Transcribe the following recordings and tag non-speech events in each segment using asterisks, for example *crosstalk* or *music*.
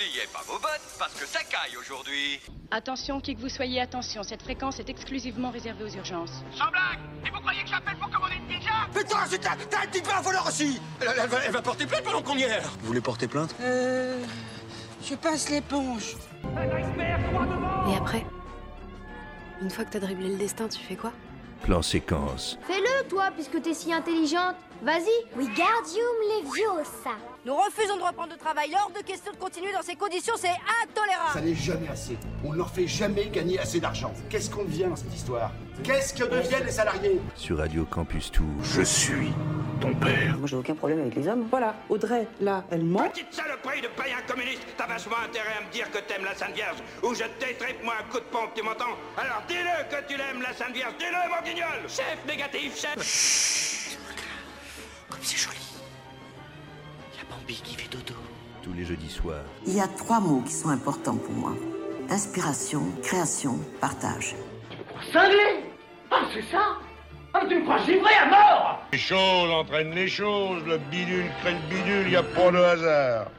N'oubliez pas vos bottes, parce que ça caille aujourd'hui. Attention, qui que vous soyez, attention, cette fréquence est exclusivement réservée aux urgences. Sans blague Et vous croyez que j'appelle pour commander une pizza? Putain, c'est un, t'as un petit peu un voleur aussi elle, elle va, elle va porter plainte pendant qu'on y est Vous voulez porter plainte? Euh. Je passe l'éponge. Et après Une fois que t'as dribblé le destin, tu fais quoi? Plan séquence. Fais-le, toi, puisque t'es si intelligente. Vas-y. Wingardium Leviosa. Nous refusons de reprendre le travail. Hors de question de continuer dans ces conditions, c'est intolérable. Ça n'est jamais assez. On ne leur fait jamais gagner assez d'argent. Qu'est-ce qu'on devient dans cette histoire? Qu'est-ce que deviennent les salariés? Sur Radio Campus Tour. Je suis ton père. Moi, j'ai aucun problème avec les hommes. Voilà, Audrey, là, elle ment. Petite saloperie de païen communiste T'as vachement intérêt à me dire que t'aimes la Sainte Vierge Ou je t'étripe moi un coup de pompe, tu m'entends? Alors dis-le que tu l'aimes la Sainte Vierge Dis-le, mon guignol Chef négatif, chef Comme c'est joli. Il y a Bambi qui fait dodo. Tous les jeudis soirs. Il y a trois mots qui sont importants pour moi inspiration, création, partage. Cinglé Ah, c'est ça Ah, tu me crois givré à mort Les choses entraînent les choses, le bidule crée le bidule, il a pas de hasard.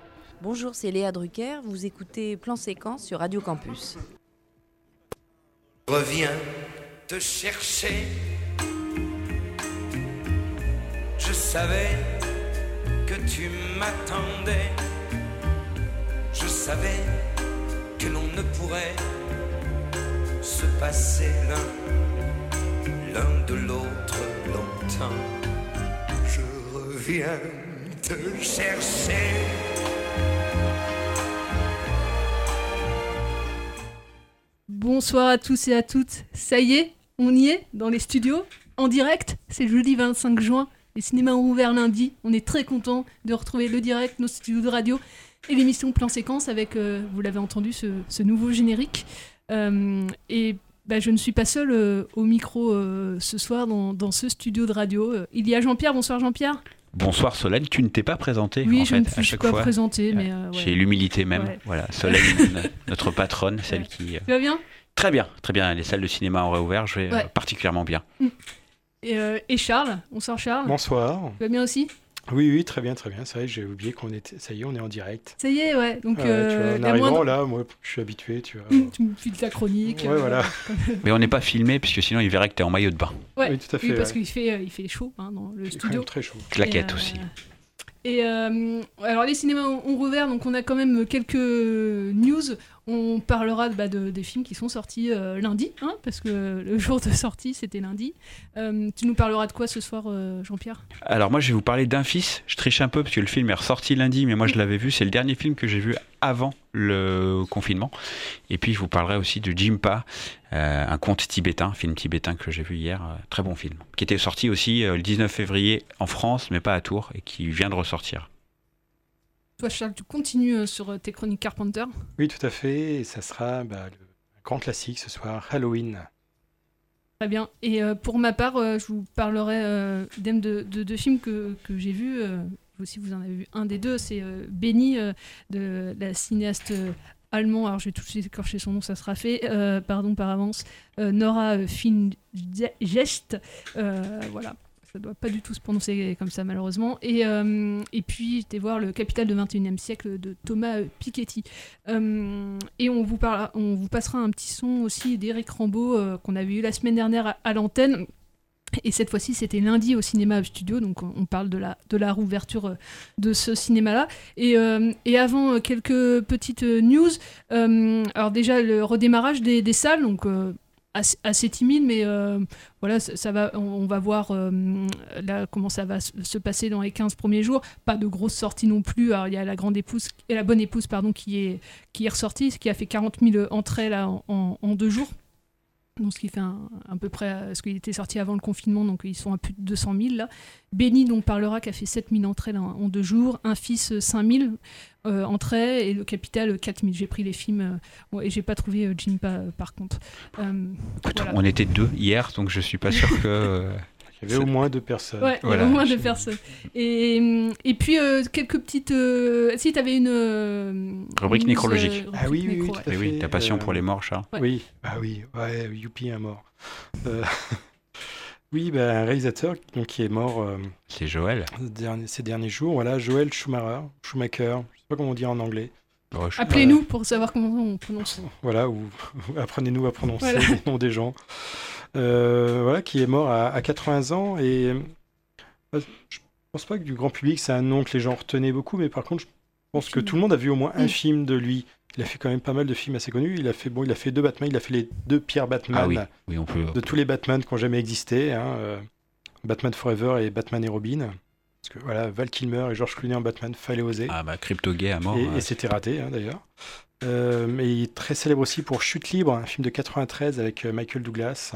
Bonjour, c'est Léa Drucker, vous écoutez Plan Séquence sur Radio Campus. Reviens te chercher. Je savais que tu m'attendais. Je savais que l'on ne pourrait se passer l'un, de l'autre longtemps. Je reviens te chercher. Bonsoir à tous et à toutes. Ça y est, on y est dans les studios, en direct. C'est jeudi 25 juin. Les cinémas ont ouvert lundi. On est très content de retrouver le direct, nos studios de radio et l'émission Plan Séquence avec, euh, vous l'avez entendu, ce, ce nouveau générique. Euh, et bah, je ne suis pas seule euh, au micro ce soir dans, dans ce studio de radio. Il y a Jean-Pierre. Bonsoir Jean-Pierre. Bonsoir Solène, tu ne t'es pas présenté Oui, en je fait, ne à suis chaque pas présentée, mais ouais. J'ai l'humilité même. Ouais. Voilà, Solène, *laughs* notre patronne, celle qui. Tu vas bien? Très bien, très bien. Les salles de cinéma ont réouvert, je vais particulièrement bien. Et, euh, et Charles. Bonsoir Charles. Bonsoir. Tu vas bien aussi? Oui, oui, très bien, très bien. C'est vrai, j'ai oublié qu'on était. Ça y est, on est en direct. Ça y est, ouais. Donc, ouais, euh, tu vois, en arrivant moindre- là, moi, je suis habitué, tu vois. *laughs* Tu me files ta chronique. Ouais, euh, voilà. *laughs* Mais on n'est pas filmé, puisque sinon il verrait que tu es en maillot de bain. Ouais, Oui, tout à fait, parce ouais. qu'il fait, euh, il fait chaud hein, dans le quand studio. même très chaud. Claquette Et, euh, aussi. Et euh, alors les cinémas ont, ont rouvert, donc on a quand même quelques news. On parlera bah, de, des films qui sont sortis euh, lundi, hein, parce que le jour de sortie c'était lundi. Euh, tu nous parleras de quoi ce soir, euh, Jean-Pierre? Alors moi je vais vous parler d'un fils. Je triche un peu parce que le film est ressorti lundi, mais moi je l'avais vu. C'est le dernier film que j'ai vu avant le confinement. Et puis je vous parlerai aussi de Jimpa, un conte tibétain, un film tibétain que j'ai vu hier. très bon film. Qui était sorti aussi le 19 février en France, mais pas à Tours, et qui vient de ressortir. Toi, Charles, tu continues euh, sur euh, tes chroniques Carpenter. Oui, tout à fait. Et ça sera bah, le grand classique ce soir, Halloween. Très bien. Et euh, pour ma part, euh, je vous parlerai euh, de, de deux films que, que j'ai vus. vous aussi, vous en avez vu un des deux. C'est euh, de la cinéaste euh, allemand. Alors, je vais tout de suite écorcher son nom, ça sera fait. Euh, pardon par avance. Euh, Nora Fingest. Euh, voilà. Ça doit pas du tout se prononcer comme ça, malheureusement. Et, euh, et puis, j'étais voir Le Capital de 21e siècle de Thomas euh, Piketty. Euh, et on vous, on vous passera un petit son aussi d'Éric Rambaud euh, qu'on avait eu la semaine dernière à, l'antenne. Et cette fois-ci, c'était lundi au cinéma studio, donc on parle de la, de la rouverture de ce cinéma-là. Et, et avant, quelques petites news. Alors déjà, le redémarrage des, salles, donc assez, timide, mais euh, voilà, ça, va, on, va voir euh, là, comment ça va se se passer dans les 15 premiers jours. Pas de grosses sorties non plus. Il y a la grande épouse, et la bonne épouse, pardon, qui est, qui est ressortie, ce qui a fait 40 000 entrées là, en deux jours. Donc, ce qui fait un, à peu près euh, ce qu'il était sorti avant le confinement, donc ils sont à plus de 200 000 là. Dont on parlera, qui a fait 7 000 entrées là, en deux jours. Un fils, 5 000 euh, entrées. Et le capital, 4 000. J'ai pris les films euh, et j'ai pas trouvé euh, Jimpa euh, par contre. Euh, voilà. On était deux hier, donc je suis pas sûr que. Euh, Il y avait au moins deux personnes. Ouais, il y avait au moins deux personnes. Et, et puis, euh, quelques petites. euh, Si, tu avais une. euh, Rubrique nécrologique. euh, Ah oui, oui, oui, nécro, ouais. à Eh oui, ta passion pour Euh, les morts, Charles. Ouais. Oui, bah oui, ouais, Youpi est mort. Euh, *laughs* oui, bah, un réalisateur donc, qui est mort euh, C'est Joël. ces derniers- ces derniers jours, voilà, Joël Schumacher, Schumacher, je sais pas comment on dit en anglais. Je- Appelez-nous pour savoir comment on prononce. Voilà, ou *laughs* apprenez-nous à prononcer Voilà. les noms des gens. Euh, voilà, qui est mort à, à 80 ans. Et euh, je pense pas que du grand public, c'est un nom que les gens retenaient beaucoup, mais par contre, je pense que tout le monde a vu au moins un Mm. film de lui. Il a fait quand même pas mal de films assez connus. Il a fait, bon, il a fait deux Batman, il a fait les deux pires Batman Ah oui, oui, on peut. de tous les Batman qui ont jamais existé. hein, euh, Batman Forever et Batman et Robin. Parce que voilà, Val Kilmer et George Clooney en Batman, fallait oser. Ah bah Crypto Gay à mort. Et, et c'était raté, hein, d'ailleurs. Euh, mais il est très célèbre aussi pour Chute libre, un film de 93 avec Michael Douglas,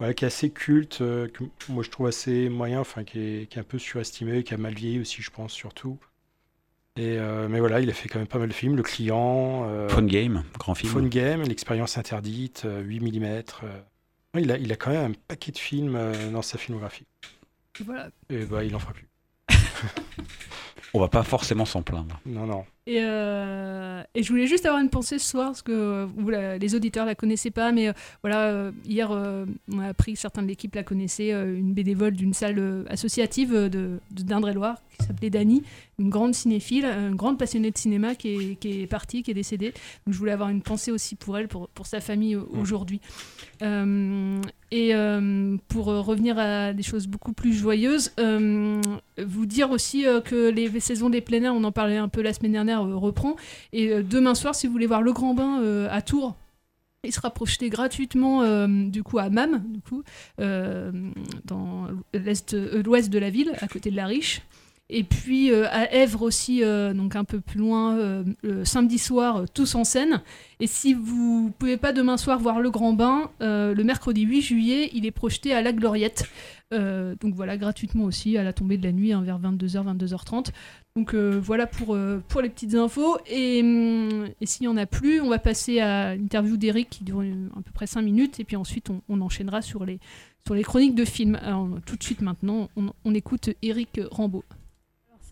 qui est assez culte, euh, que moi je trouve assez moyen, enfin qui est, qui est un peu surestimé, qui a mal vieilli aussi, je pense, surtout. Et, euh, mais voilà, il a fait quand même pas mal de films, Le Client, euh, Phone Game, grand film. Phone Game, L'expérience interdite, euh, 8 mm. il, a, il a quand même un paquet de films euh, dans sa filmographie. Voilà. Et bah, il en fera plus. *laughs* On va pas forcément s'en plaindre. Non, non. Et, euh, et je voulais juste avoir une pensée ce soir, parce que euh, vous, la- les auditeurs la connaissaient pas, mais euh, voilà, euh, hier, on a appris que certains de l'équipe la connaissaient, une bénévole d'une salle associative de, d'Indre-et-Loire, qui s'appelait Dani, une grande cinéphile, une grande passionnée de cinéma qui est, qui est partie, qui est décédée. Donc je voulais avoir une pensée aussi pour elle, pour, pour sa famille aujourd'hui. Euh, et euh, pour revenir à des choses beaucoup plus joyeuses, euh, vous dire aussi que les saisons des plein air, on en parlait un peu la semaine dernière, euh, reprend. Et euh, demain soir, si vous voulez voir Le Grand Bain euh, à Tours, il sera projeté gratuitement du coup à MAM, du coup, dans l'ouest de la ville, à côté de la Riche. Et puis euh, à Èvre aussi, euh, donc un peu plus loin, euh, le samedi soir, tous en scène. Et si vous pouvez pas demain soir voir Le Grand Bain, le mercredi 8 juillet, il est projeté à La Gloriette. Donc voilà, gratuitement aussi, à la tombée de la nuit, hein, vers 22h, 22h30. Donc voilà pour, pour les petites infos. Et, hum, et s'il n'y en a plus, on va passer à l'interview d'Eric qui dure à peu près 5 minutes. Et puis ensuite, on, on enchaînera sur les, sur les chroniques de films. Alors, tout de suite maintenant, on, on écoute Eric Rambaud.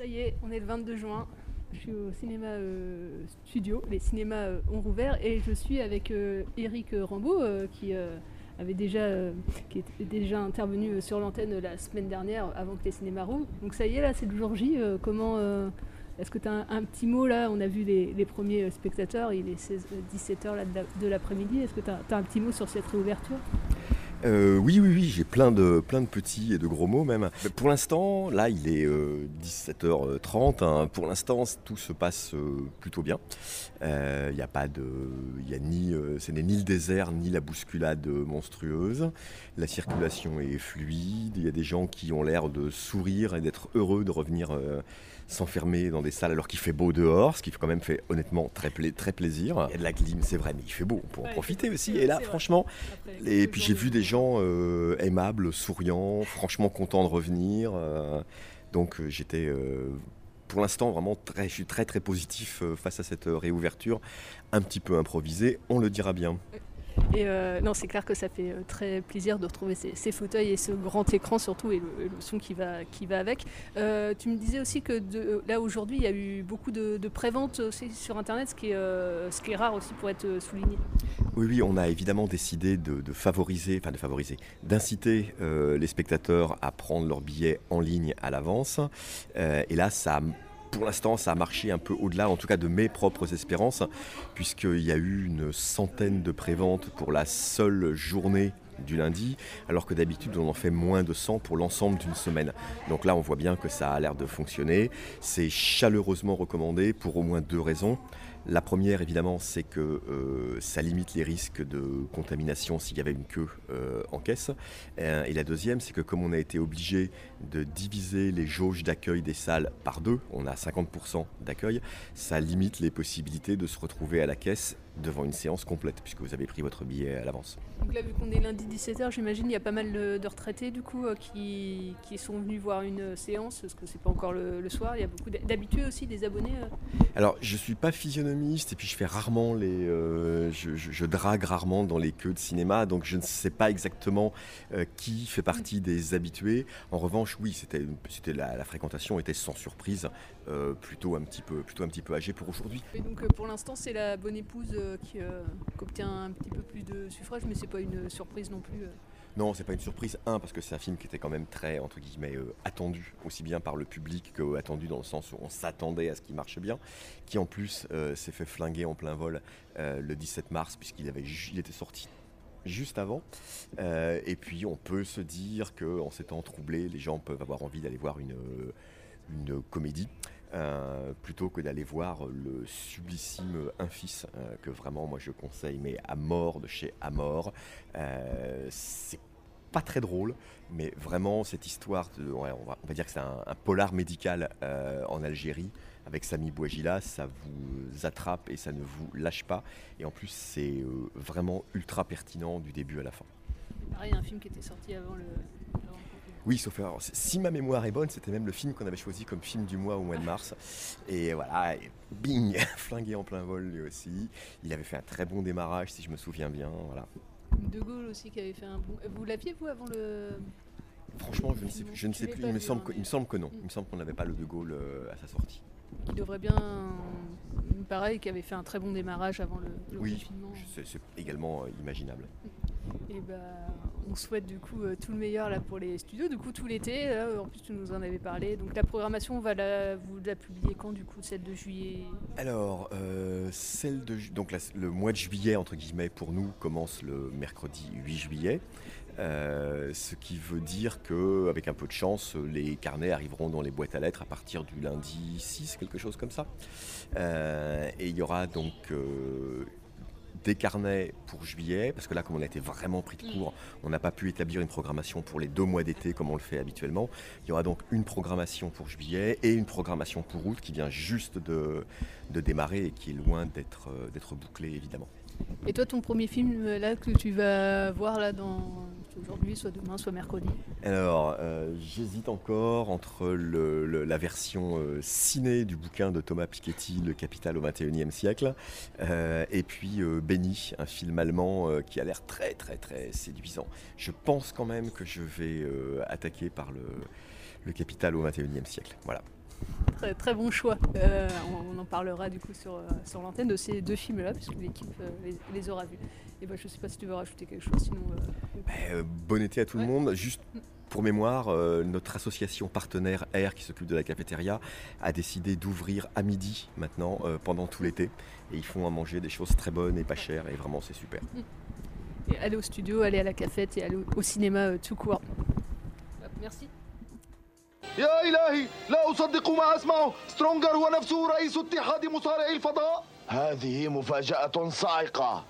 Ça y est, on est le 22 juin. Je suis au cinéma euh, studio. Les cinémas euh, ont rouvert. Et je suis avec Eric Rambaud euh, qui... euh, avait déjà, qui était déjà intervenu sur l'antenne la semaine dernière avant que les cinémas rouvrent. Donc ça y est, là, c'est le jour J. comment est-ce que tu as un, petit mot là? On a vu les, premiers spectateurs, il est 16, 17h là, de la- de l'après-midi. Est-ce que tu as, un petit mot sur cette réouverture? Euh, oui, oui, oui, j'ai plein de, plein de petits et de gros mots même. Pour l'instant, là, il est euh, 17h30. hein. Pour l'instant, tout se passe euh, plutôt bien. Euh, Il n'y a pas de, y a ni, euh, ce n'est ni le désert ni la bousculade monstrueuse. La circulation est fluide. Il y a des gens qui ont l'air de sourire et d'être heureux de revenir. S'enfermer dans des salles alors qu'il fait beau dehors, ce qui quand même fait honnêtement très, pla- très plaisir. Il y a de la clim, c'est vrai, mais il fait beau, on peut en profiter aussi. Et là, franchement, et puis j'ai vu des gens euh, aimables, souriants, franchement contents de revenir. euh, donc euh, j'étais euh, pour l'instant vraiment très, je suis très très positif face à cette réouverture, un petit peu improvisée, on le dira bien. Et euh, non, c'est clair que ça fait euh, très plaisir de retrouver ces, fauteuils et ce grand écran surtout et le, son qui va, qui va avec. Euh, tu me disais aussi que là aujourd'hui il y a eu beaucoup de, de préventes aussi sur internet, ce qui est, rare aussi pour être souligné. Oui, oui, on a évidemment décidé de, de favoriser, enfin de favoriser, d'inciter les spectateurs à prendre leurs billets en ligne à l'avance. Et là, ça, a- pour l'instant, ça a marché un peu au-delà, en tout cas de mes propres espérances, puisqu'il y a eu une centaine de préventes pour la seule journée du lundi, alors que d'habitude on en fait moins de 100 pour l'ensemble d'une semaine. Donc là on voit bien que ça a l'air de fonctionner. C'est chaleureusement recommandé pour au moins deux raisons. La première, évidemment, c'est que euh, ça limite les risques de contamination s'il y avait une queue euh, en caisse. Euh, et la deuxième, c'est que comme on a été obligé de diviser les jauges d'accueil des salles par deux, on a 50% d'accueil, ça limite les possibilités de se retrouver à la caisse devant une séance complète, puisque vous avez pris votre billet à l'avance. Donc là vu qu'on est lundi 17h, j'imagine il y a pas mal de, retraités du coup euh, qui, qui sont venus voir une séance, parce que c'est pas encore le, le soir, il y a beaucoup d'ha- d'habitués aussi, des abonnés. euh. Alors, je suis pas physionomiste et puis je fais rarement les, euh, je, je- je drague rarement dans les queues de cinéma, donc je ne sais pas exactement euh, qui fait partie des habitués. En revanche, oui, c'était la, la fréquentation était sans surprise, euh, plutôt un petit peu, plutôt un petit peu âgée pour aujourd'hui. Et donc euh, pour l'instant c'est la bonne épouse euh, qui, qui obtient un petit peu plus de suffrage, mais c'est pas une surprise non plus. Non, c'est pas une surprise. Un, parce que c'est un film qui était quand même très, entre guillemets, euh, attendu, aussi bien par le public que attendu dans le sens où on s'attendait à ce qu'il marche bien, qui en plus euh, s'est fait flinguer en plein vol euh, le 17 mars, puisqu'il avait, il était sorti juste avant. Et puis, on peut se dire qu'en ces temps troublés, les gens peuvent avoir envie d'aller voir une, une comédie. euh, plutôt que d'aller voir le sublissime Infis euh, que vraiment moi je conseille mais à mort de chez Amor Euh, c'est pas très drôle mais vraiment cette histoire de, on, va, dire que c'est un, polar médical euh, en Algérie avec Sami Bouajila ça vous attrape et ça ne vous lâche pas et en plus c'est vraiment ultra pertinent du début à la fin Pareil, un film qui était sorti avant le. Oui, sauf erreur. Si ma mémoire est bonne, c'était même le film qu'on avait choisi comme film du mois au mois de mars. Et voilà, et bing, *laughs* flingué en plein vol lui aussi. Il avait fait un très bon démarrage, si je me souviens bien. Voilà. De Gaulle aussi qui avait fait un bon. Vous l'aviez vous avant le. Franchement, je ne sais, je ne sais plus. pas Il me, vu, semble hein, que, il me semble que non. Il me semble qu'on n'avait pas le De Gaulle euh, à sa sortie. Qui devrait bien. Pareil, qui avait fait un très bon démarrage avant le, le Oui, confinement. c'est également euh, imaginable. Et bah, on souhaite du coup euh, tout le meilleur là pour les studios. Du coup, tout l'été, en plus tu nous en avais parlé. Donc la programmation, on va la, vous la publier quand du coup, celle de juillet? Alors, euh, celle de donc le mois de juillet entre guillemets pour nous commence le mercredi 8 juillet, Euh, ce qui veut dire que avec un peu de chance, les carnets arriveront dans les boîtes à lettres à partir du lundi 6, quelque chose comme ça. Et il y aura donc des carnets pour juillet, parce que là, comme on a été vraiment pris de court, on n'a pas pu établir une programmation pour les deux mois d'été comme on le fait habituellement. Il y aura donc une programmation pour juillet et une programmation pour août qui vient juste de, de démarrer et qui est loin d'être euh, d'être bouclée, évidemment. Et toi, ton premier film euh, là que tu vas voir là dans aujourd'hui, soit demain, soit mercredi? Alors, euh, j'hésite encore entre la version euh, ciné du bouquin de Thomas Piketty, Le Capital au XXIe siècle, et puis Benny, un film allemand qui a l'air très très très séduisant. Je pense quand même que je vais attaquer par le, le Capital au XXIe siècle. Voilà. Très, très bon choix. Euh, on, on en parlera du coup sur, euh, sur l'antenne de ces deux films-là, puisque l'équipe euh, les, les aura vus. Et bah, je sais pas si tu veux rajouter quelque chose, sinon. Euh, bon été à tout le monde. Juste pour mémoire, euh, notre association partenaire Air qui s'occupe de la cafétéria a décidé d'ouvrir à midi maintenant euh, pendant tout l'été. Et ils font à manger des choses très bonnes et pas chères. Et vraiment, c'est super. et aller au studio, aller à la cafette et aller au, cinéma euh, tout court. Merci. يا إلهي لا أصدق ما أسمعه. سترونجر هو نفسه رئيس اتحاد مصارعي الفضاء. هذه مفاجأة صاعقة.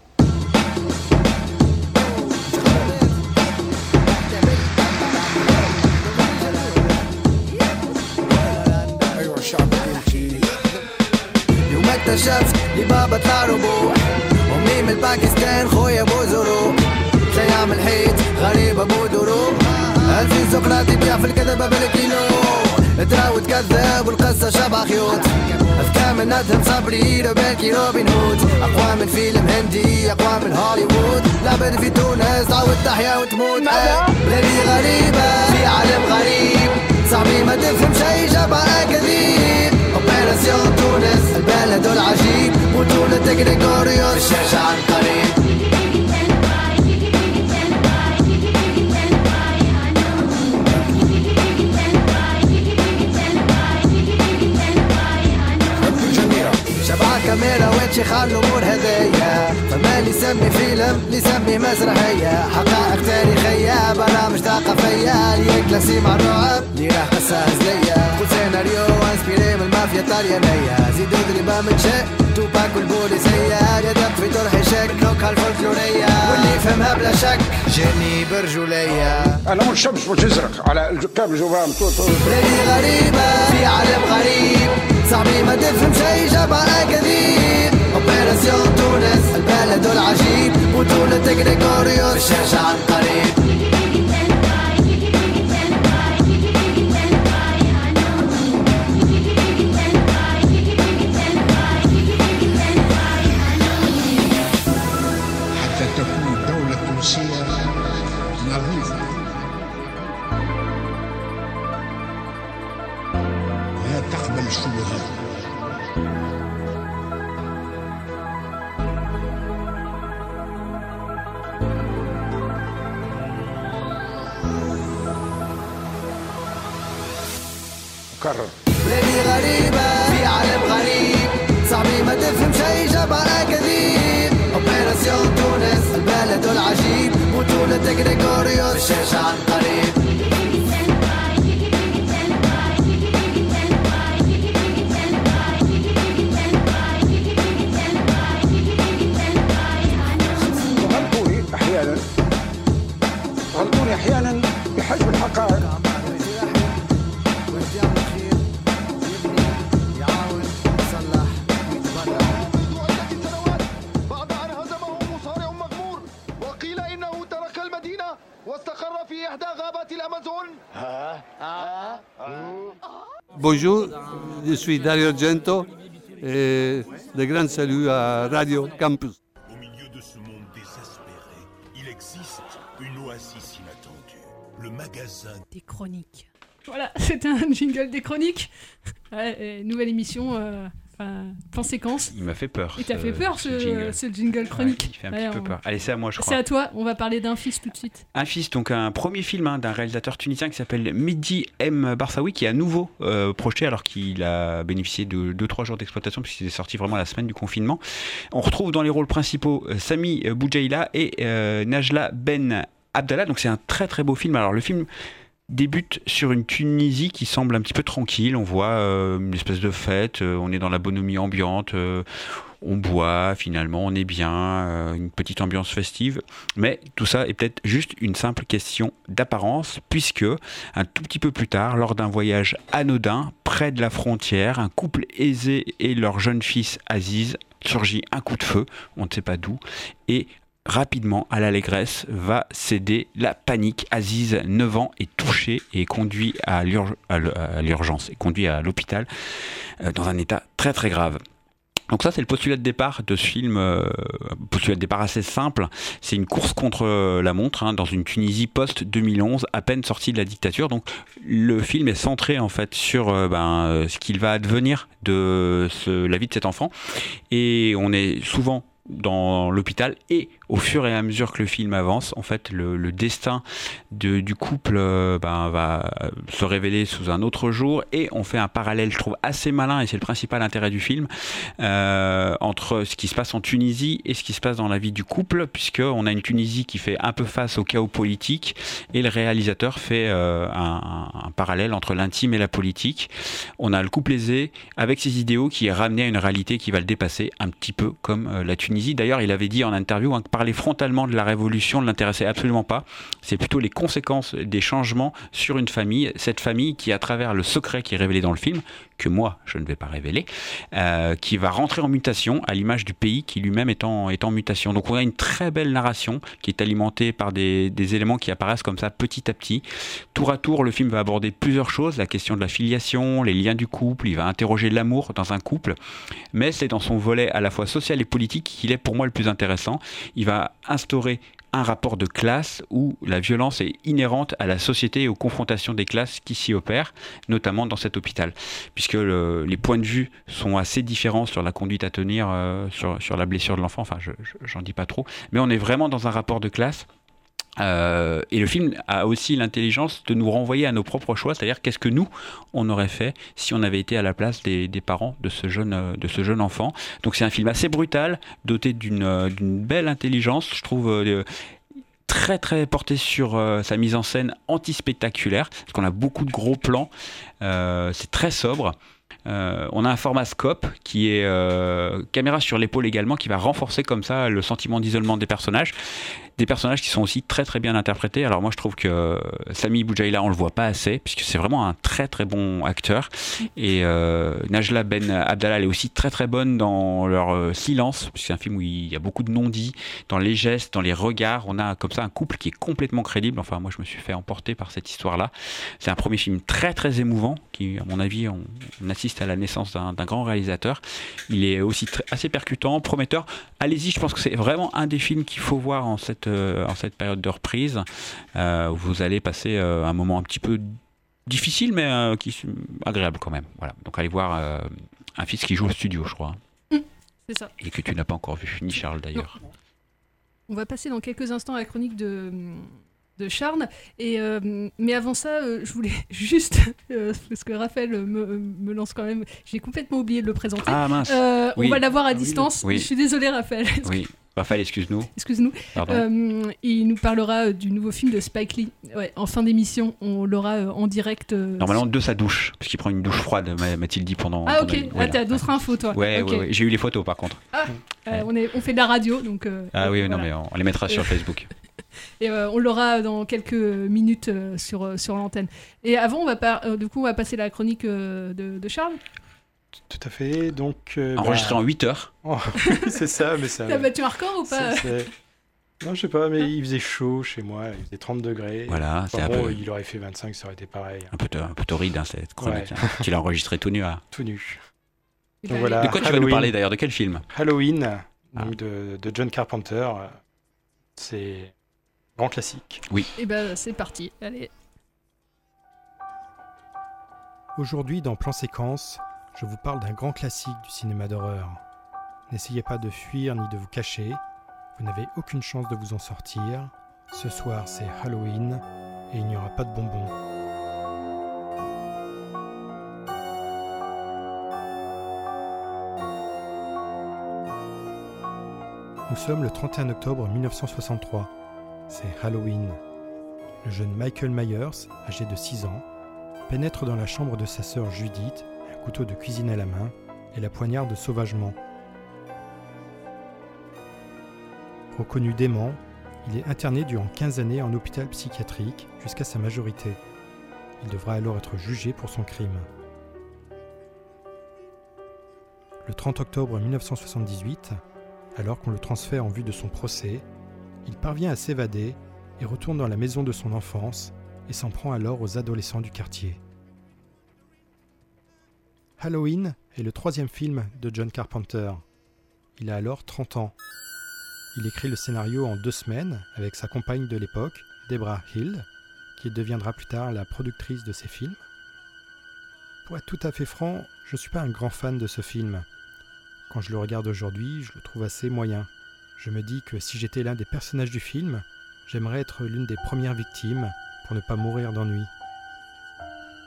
أيوه الشعب يوم اكتشفت لي بابا طلع ربوع امي من الباكستان خويا ابو زروق تلاقي من الحيط غريب أبو دروب. ألفين سقراط يبيع في الكذبه بالكيلو. تراو تكذب والقصة شبه خيوط. افكار من أدهم صبري بالكي روبن هود أقوى من فيلم هندي أقوى من هوليوود. لعبت في تونس تعود تحيا وتموت. بلادي غريبة في عالم غريب. صاحبي ما تفهم شي جابها كذيب أوبيراسيون تونس البلد العجيب. بطولة غريغوريوس الشاشة عن قريب. الكاميرا ونشيخ على الأمور هذيا فما اللي يسمي فيلم اللي يسمي مسرحية. حقائق تاريخية برامج ثقافية. لي كلاسي مع الرعب اللي راح قصه هزليه كل سيناريو انسبيري من المافيا الطليانيه زيدو ضريبه من شيء توباك والبوليسيه يدق في طرح شك نوكها الفولكلوريه واللي يفهمها بلا شك جاني برجولية. أنا الامر الشمس وتزرق على كامل جبران غريبة في عالم غريب. صعبي ما تفهم شي جابها اكاذيب اوبيراسيون تونس البلد العجيب. بطولة تكنيكوريوس الشارجة القريب Gregorio de Santarín. Bonjour, je suis Dario Argento et de grands saluts à Radio Campus. Au milieu de ce monde désespéré, il existe une oasis inattendue. Le magasin Des chroniques. Voilà, *laughs* c'était un jingle des chroniques. Ouais, nouvelle émission, euh, enfin, plan séquence. Il m'a fait peur. Et t'as ce- fait peur ce, jingle. ce jingle chronique. Ouais, il fait un petit on- peu peur. Allez, c'est à moi, je C'est crois. à toi, on va parler d'un fils tout de suite. Un fils, donc un premier film hein, d'un réalisateur tunisien qui s'appelle Mehdi M. Barsaoui, qui est à nouveau euh, projeté alors qu'il a bénéficié de 2-3 jours d'exploitation puisqu'il est sorti vraiment la semaine du confinement. On retrouve dans les rôles principaux euh, Sami Boujaïla et euh, Najla Ben Abdallah. Donc c'est un très très beau film. Alors le film débute sur une Tunisie qui semble un petit peu tranquille. On voit euh, une espèce de fête, euh, on est dans la bonhomie ambiante, euh, on boit finalement, on est bien, une petite ambiance festive. Mais tout ça est peut-être juste une simple question d'apparence, puisque un tout petit peu plus tard, lors d'un voyage anodin près de la frontière, un couple aisé et leur jeune fils Aziz surgit un coup de feu, on ne sait pas d'où, et rapidement à l'allégresse va céder la panique. Aziz, 9 ans, est touché et conduit à l'urgence, conduit à l'hôpital euh, dans un état très très grave. Donc ça, c'est le postulat de départ de ce film, euh, postulat de départ assez simple. C'est une course contre la montre hein, dans une Tunisie post-2011, à peine sortie de la dictature. Donc le film est centré en fait sur euh, ben, ce qu'il va advenir de la vie de cet enfant. Et on est souvent dans l'hôpital et au fur et à mesure que le film avance, en fait, le, destin de- du couple euh, ben, va se révéler sous un autre jour et on fait un parallèle, je trouve, assez malin et c'est le principal intérêt du film euh, entre ce qui se passe en Tunisie et ce qui se passe dans la vie du couple, puisque on a une Tunisie qui fait un peu face au chaos politique et le réalisateur fait euh, un, parallèle entre l'intime et la politique. On a le couple aisé avec ses idéaux qui est ramené à une réalité qui va le dépasser un petit peu comme la Tunisie. D'ailleurs, il avait dit en interview hein, que parler frontalement de la révolution ne l'intéressait absolument pas. C'est plutôt les conséquences des changements sur une famille. Cette famille qui, à travers le secret qui est révélé dans le film, que moi je ne vais pas révéler, euh, qui va rentrer en mutation à l'image du pays qui lui-même est en, est en mutation. Donc on a une très belle narration qui est alimentée par des, des éléments qui apparaissent comme ça petit à petit. Tour à tour, le film va aborder plusieurs choses, la question de la filiation, les liens du couple, il va interroger l'amour dans un couple, mais c'est dans son volet à la fois social et politique qu'il est pour moi le plus intéressant. Il va instaurer un rapport de classe où la violence est inhérente à la société et aux confrontations des classes qui s'y opèrent, notamment dans cet hôpital, puisque le- les points de vue sont assez différents sur la conduite à tenir, euh, sur, la blessure de l'enfant, enfin je- je- j'en dis pas trop, mais on est vraiment dans un rapport de classe. Euh, et le film a aussi l'intelligence de nous renvoyer à nos propres choix, c'est-à-dire qu'est-ce que nous on aurait fait si on avait été à la place des, parents de ce jeune euh, de ce jeune enfant. Donc c'est un film assez brutal, doté d'une euh, belle intelligence, je trouve. très très porté sur sa mise en scène anti-spectaculaire, parce qu'on a beaucoup de gros plans, c'est très sobre. On a un format scope qui est caméra sur l'épaule également, qui va renforcer comme ça le sentiment d'isolement des personnages. Des personnages qui sont aussi très très bien interprétés. Alors moi je trouve que Sami Boujaïla on le voit pas assez, puisque c'est vraiment un très très bon acteur. Et euh, Najla Ben Abdallah elle est aussi très très bonne dans leur euh, silence, puisque c'est un film où il y a beaucoup de non-dits, dans les gestes, dans les regards. On a comme ça un couple qui est complètement crédible. Enfin moi je me suis fait emporter par cette histoire-là. C'est un premier film très très émouvant, qui à mon avis on, assiste à la naissance d'un grand réalisateur. Il est aussi assez percutant, prometteur. Allez-y, je pense que c'est vraiment un des films qu'il faut voir en cette, euh, en cette période de reprise. Euh, où vous allez passer euh, un moment un petit peu difficile, mais euh, qui, agréable quand même. Voilà. Donc allez voir euh, un fils qui joue au studio, je crois. C'est ça. Et que tu n'as pas encore vu, ni Charles d'ailleurs. On va passer dans quelques instants à la chronique de, de Charnes. Et, euh, mais avant ça, euh, je voulais *laughs* juste, euh, parce que Raphaël me, me lance quand même, j'ai complètement oublié de le présenter. Ah, mince. Oui. On va l'avoir à Ah distance. Oui. Je suis désolée, Raphaël. Oui, Raphaël, excuse-nous. Excuse-nous. Euh, il nous parlera euh, du nouveau film de Spike Lee. Ouais, en fin d'émission, on l'aura euh, en direct. Normalement, de sa douche, parce qu'il prend une douche froide, m'a- m'a-t-il dit pendant. Ah, ok. pendant- Ah, t'as d'autres infos, toi. Ouais, Ok. ouais, ouais. j'ai eu les photos par contre. Ah, on, est, on fait de la radio, donc. Ah oui, non, mais on, on les mettra sur Facebook. *laughs* Et euh, on l'aura dans quelques minutes euh, sur, euh, sur l'antenne. Et avant, on va pas, euh, du coup, on va passer la chronique euh, de, de Charles. Tout à fait. Donc, euh, Enregistré bah- en 8 heures. Oh, *laughs* c'est ça, mais ça. T'as battu un record ou pas? Ça, c'est- Non, je sais pas, mais il faisait chaud chez moi, il faisait 30 degrés. Voilà, Enfin c'est un bon, peu- il aurait fait 25, ça aurait été pareil. Un peu, un peu torride, hein, cette chronique. Ouais. hein. Tu l'as enregistré tout nu. hein. Tout nu. Donc voilà, de quoi tu vas nous Halloween. parler d'ailleurs? De quel film? Halloween, Ah. donc de, de John Carpenter. euh, C'est grand classique. Oui. Et ben, c'est parti. Allez. Aujourd'hui, dans Plan Séquence, je vous parle d'un grand classique du cinéma d'horreur. N'essayez pas de fuir ni de vous cacher, vous n'avez aucune chance de vous en sortir. Ce soir, c'est Halloween et il n'y aura pas de bonbons. Nous sommes le 31 octobre 1963. C'est Halloween. Le jeune Michael Myers, âgé de 6 ans, pénètre dans la chambre de sa sœur Judith, un couteau de cuisine à la main, et la poignarde sauvagement. Reconnu dément, il est interné durant 15 années en hôpital psychiatrique jusqu'à sa majorité. Il devra alors être jugé pour son crime. Le 30 octobre 1978, alors qu'on le transfère en vue de son procès, il parvient à s'évader et retourne dans la maison de son enfance et s'en prend alors aux adolescents du quartier. Halloween est le troisième film de John Carpenter. Il a alors 30 ans. Il écrit le scénario en deux semaines avec sa compagne de l'époque, Debra Hill, qui deviendra plus tard la productrice de ses films. Pour être tout à fait franc, je ne suis pas un grand fan de ce film. Quand je le regarde aujourd'hui, je le trouve assez moyen. Je me dis que si j'étais l'un des personnages du film, j'aimerais être l'une des premières victimes pour ne pas mourir d'ennui.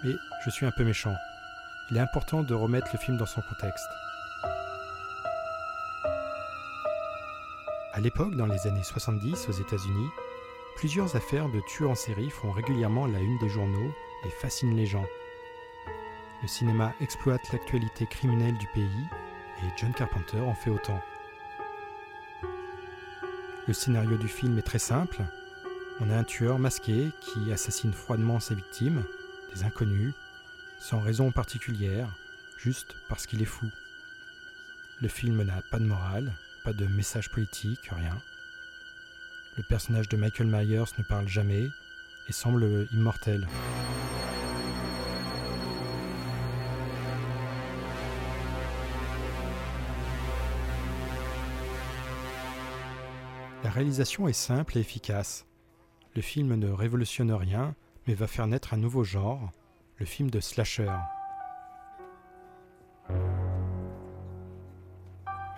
Mais je suis un peu méchant. Il est important de remettre le film dans son contexte. À l'époque, dans les années 70 aux États-Unis, plusieurs affaires de tueurs en série font régulièrement la une des journaux et fascinent les gens. Le cinéma exploite l'actualité criminelle du pays et John Carpenter en fait autant. Le scénario du film est très simple. On a un tueur masqué qui assassine froidement ses victimes, des inconnus, sans raison particulière, juste parce qu'il est fou. Le film n'a pas de morale, pas de message politique, rien. Le personnage de Michael Myers ne parle jamais et semble immortel. Réalisation est simple et efficace. Le film ne révolutionne rien, mais va faire naître un nouveau genre, le film de slasher.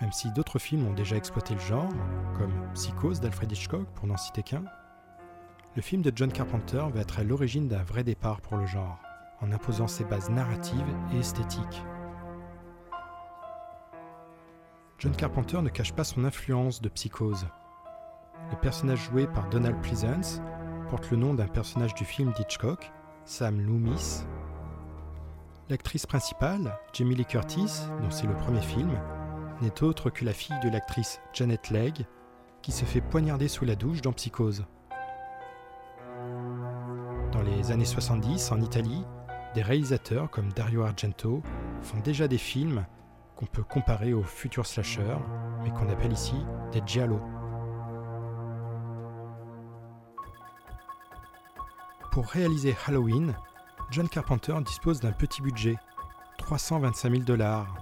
Même si d'autres films ont déjà exploité le genre, comme Psychose d'Alfred Hitchcock pour n'en citer qu'un, le film de John Carpenter va être à l'origine d'un vrai départ pour le genre, en imposant ses bases narratives et esthétiques. John Carpenter ne cache pas son influence de Psychose. Le personnage joué par Donald Pleasance porte le nom d'un personnage du film d'Hitchcock, Sam Loomis. L'actrice principale, Jamie Lee Curtis, dont c'est le premier film, n'est autre que la fille de l'actrice Janet Leigh, qui se fait poignarder sous la douche dans Psychose. Dans les années 70, en Italie, des réalisateurs comme Dario Argento font déjà des films qu'on peut comparer aux futurs slashers, mais qu'on appelle ici des giallo. Pour réaliser Halloween, John Carpenter dispose d'un petit budget, 325 000 dollars,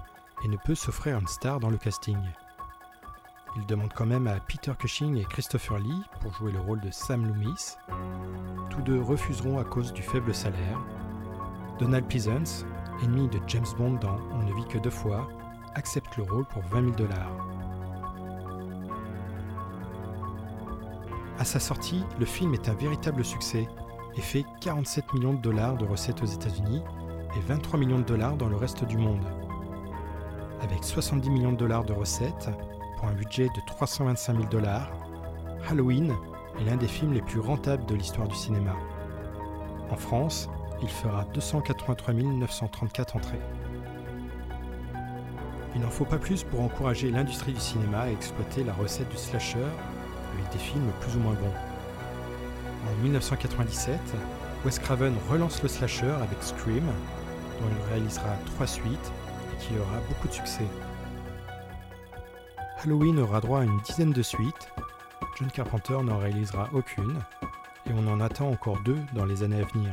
et ne peut s'offrir une star dans le casting. Il demande quand même à Peter Cushing et Christopher Lee pour jouer le rôle de Sam Loomis. Tous deux refuseront à cause du faible salaire. Donald Pleasance, ennemi de James Bond dans On ne vit que deux fois, accepte le rôle pour 20 000 dollars. À sa sortie, le film est un véritable succès et fait 47 millions de dollars de recettes aux États-Unis et 23 millions de dollars dans le reste du monde. Avec 70 millions de dollars de recettes pour un budget de 325 000 dollars, Halloween est l'un des films les plus rentables de l'histoire du cinéma. En France, il fera 283 934 entrées. Il n'en faut pas plus pour encourager l'industrie du cinéma à exploiter la recette du slasher avec des films plus ou moins bons. En 1997, Wes Craven relance le slasher avec Scream, dont il réalisera trois suites et qui aura beaucoup de succès. Halloween aura droit à une dizaine de suites, John Carpenter n'en réalisera aucune, et on en attend encore deux dans les années à venir.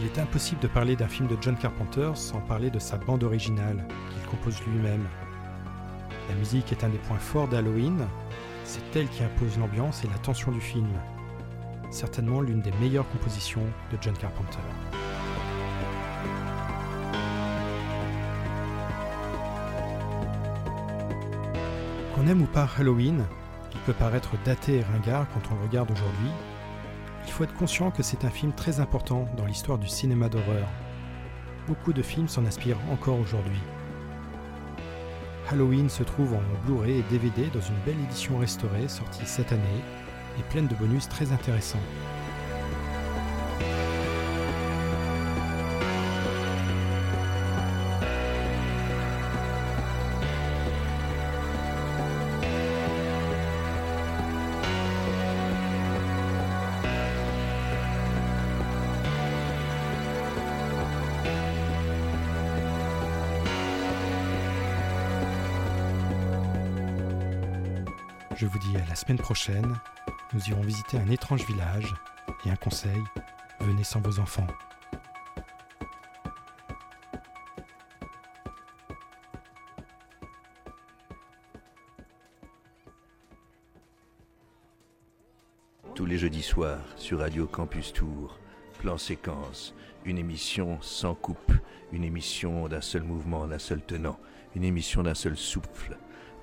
Il est impossible de parler d'un film de John Carpenter sans parler de sa bande originale, qu'il compose lui-même. La musique est un des points forts d'Halloween, c'est elle qui impose l'ambiance et la tension du film. Certainement l'une des meilleures compositions de John Carpenter. Qu'on aime ou pas Halloween, qui peut paraître daté et ringard quand on le regarde aujourd'hui, il faut être conscient que c'est un film très important dans l'histoire du cinéma d'horreur. Beaucoup de films s'en inspirent encore aujourd'hui. Halloween se trouve en Blu-ray et DVD dans une belle édition restaurée sortie cette année et pleine de bonus très intéressants. Je vous dis à la semaine prochaine. Nous irons visiter un étrange village. Et un conseil, venez sans vos enfants. Tous les jeudis soirs sur Radio Campus Tour, plan séquence, une émission sans coupe, une émission d'un seul mouvement, d'un seul tenant, une émission d'un seul souffle.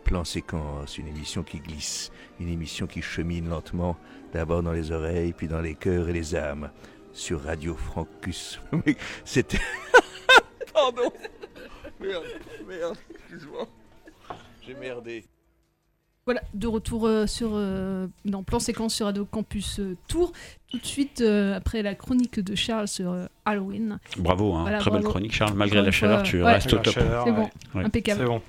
Plan séquence, une émission qui glisse, une émission qui chemine lentement, d'abord dans les oreilles, puis dans les cœurs et les âmes. Sur Radio Francus. *laughs* C'était. *laughs* Pardon Merde, merde, excuse-moi. J'ai merdé. Voilà, de retour euh, sur, euh, dans Plan Séquence sur Radio Campus euh, Tour. Tout de suite, euh, après la chronique de Charles sur euh, Halloween. Bravo, hein, Voilà, très belle bravo. chronique, Charles. Malgré la chaleur, tu ouais. restes au top. C'est bon, Ouais. impeccable. C'est bon.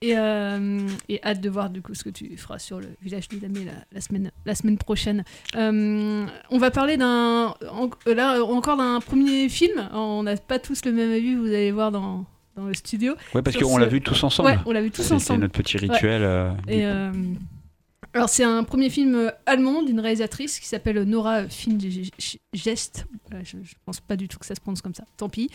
Et, euh, et hâte de voir du coup ce que tu feras sur le village des damnés la, la semaine, la semaine prochaine. Euh, on va parler d'un en- là encore d'un premier film. On n'a pas tous le même avis, vous allez voir dans, dans le studio. Ouais, parce qu'on ce- l'a vu tous ensemble. Ouais, on l'a vu tous ensemble. notre petit Ouais. rituel. euh, Et, euh, alors c'est un premier film euh, allemand d'une réalisatrice qui s'appelle Nora Fingest. Voilà, je, je pense pas du tout que ça se prononce comme ça. Tant pis.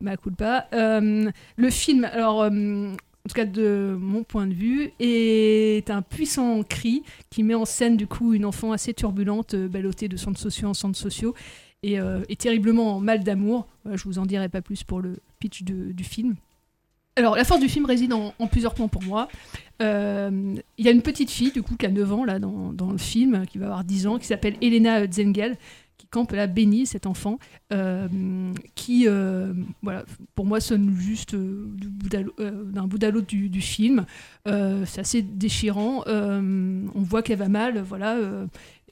Ma culpa. Euh, le film, alors euh, en tout cas de mon point de vue, est un puissant cri qui met en scène du coup une enfant assez turbulente, euh, ballottée de centres sociaux en centres sociaux et, euh, terriblement en mal d'amour. Voilà, je vous en dirai pas plus pour le pitch de- du film. Alors, la force du film réside en, en plusieurs points pour moi. Euh, Il y a une petite fille, du coup, qui a 9 ans, là, dans, dans le film, qui va avoir 10 ans, qui s'appelle Elena Zengel, qui campe là, bénie, cet enfant, euh, qui, euh, voilà, pour moi, sonne juste euh, d'un bout à l'autre du, film. C'est assez déchirant. On voit qu'elle va mal, voilà.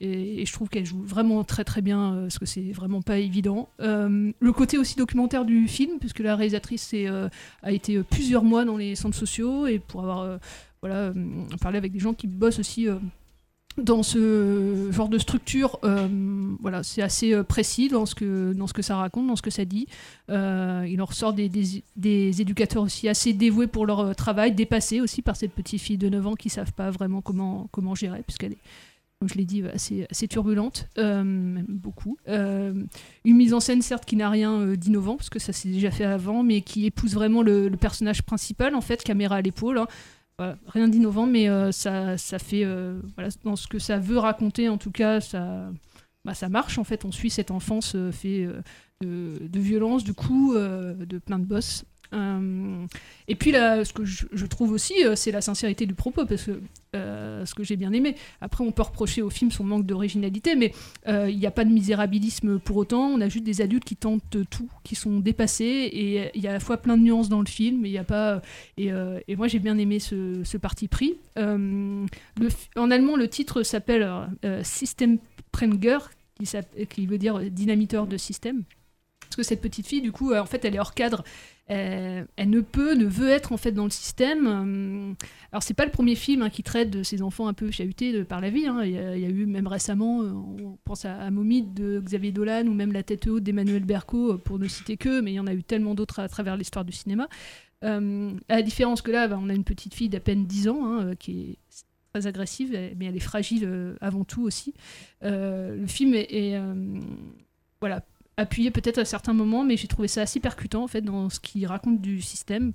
et, je trouve qu'elle joue vraiment très très bien, parce que c'est vraiment pas évident. Le côté aussi documentaire du film, puisque la réalisatrice a été plusieurs mois dans les centres sociaux et pour avoir parlé avec des gens qui bossent aussi dans ce genre de structure, euh, voilà, c'est assez euh, précis dans ce, que, dans ce que ça raconte, dans ce que ça dit. Euh, il en ressort des, des, éducateurs aussi assez dévoués pour leur travail, dépassés aussi par cette petite fille de 9 ans qui ne savent pas vraiment comment, comment gérer, puisqu'elle est, comme je l'ai dit, assez, turbulente, même beaucoup. Une mise en scène, certes, qui n'a rien d'innovant, parce que ça s'est déjà fait avant, mais qui épouse vraiment le, le personnage principal, en fait, caméra à l'épaule. hein. Voilà, rien d'innovant, mais euh, ça, ça fait, euh, voilà, dans ce que ça veut raconter, en tout cas, ça, bah, ça marche. En fait, on suit cette enfance euh, fait euh, de, de violence, de coups, de plein de bosses. Euh, et puis là, ce que je, trouve aussi, euh, c'est la sincérité du propos, parce que euh, ce que j'ai bien aimé. Après, on peut reprocher au film son manque d'originalité, mais il n'y a pas de misérabilisme pour autant. On a juste des adultes qui tentent tout, qui sont dépassés, et il y a à la fois plein de nuances dans le film. Il y a pas. Et, moi, j'ai bien aimé ce, parti pris. En allemand, le titre s'appelle Systemprenger, qui, qui veut dire dynamiteur de système. Parce que cette petite fille, du coup, en fait, elle est hors cadre. Euh, elle ne peut, ne veut être en fait dans le système. Hum, Alors c'est pas le premier film hein, qui traite de ces enfants un peu chahutés par la vie. hein. Il, y a, eu même récemment, euh, on pense à, à de Xavier Dolan ou même La tête haute d'Emmanuel Berco, euh, pour ne citer que, mais il y en a eu tellement d'autres à, travers l'histoire du cinéma. Euh, à la différence que là, bah, on a une petite fille d'à peine 10 ans hein, euh, qui est très agressive, euh, mais elle est fragile euh, avant tout aussi. Euh, le film est, euh, voilà, appuyé peut-être à certains moments, mais j'ai trouvé ça assez percutant en fait dans ce qu'il raconte du système.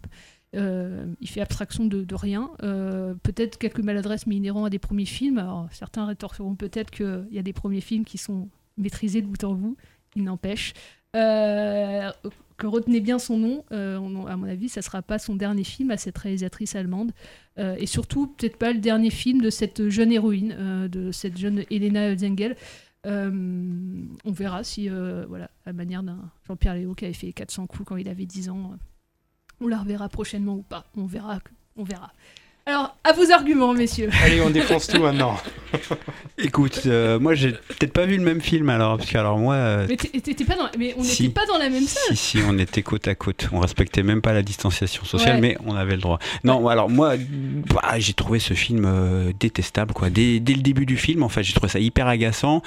Euh, il fait abstraction de, rien. Euh, peut-être quelques maladresses, mais inhérents à des premiers films. Certains rétorqueront peut-être qu'il y a des premiers films qui sont maîtrisés de bout en bout. Il n'empêche. Euh, que retenez bien son nom. À mon avis, ça sera pas son dernier film à cette réalisatrice allemande. Et surtout, peut-être pas le dernier film de cette jeune héroïne, de cette jeune Elena Zengel. Euh, on verra si, euh, voilà, à la manière d'un Jean-Pierre Léo qui avait fait 400 coups quand il avait 10 ans, euh, on la reverra prochainement ou pas. On verra. On verra. Alors, à vos arguments, messieurs. Allez, on défonce tout maintenant. *laughs* Écoute, euh, moi j'ai peut-être pas vu le même film alors, parce que alors moi. euh, Mais t'étais pas dans, mais on n'était Si. pas dans la même salle. Si, si, on était côte à côte. On respectait même pas la distanciation sociale, Ouais. mais on avait le droit. Non, alors moi, bah, j'ai trouvé ce film euh, détestable, quoi. Dès, dès le début du film, en fait, j'ai trouvé ça hyper agaçant.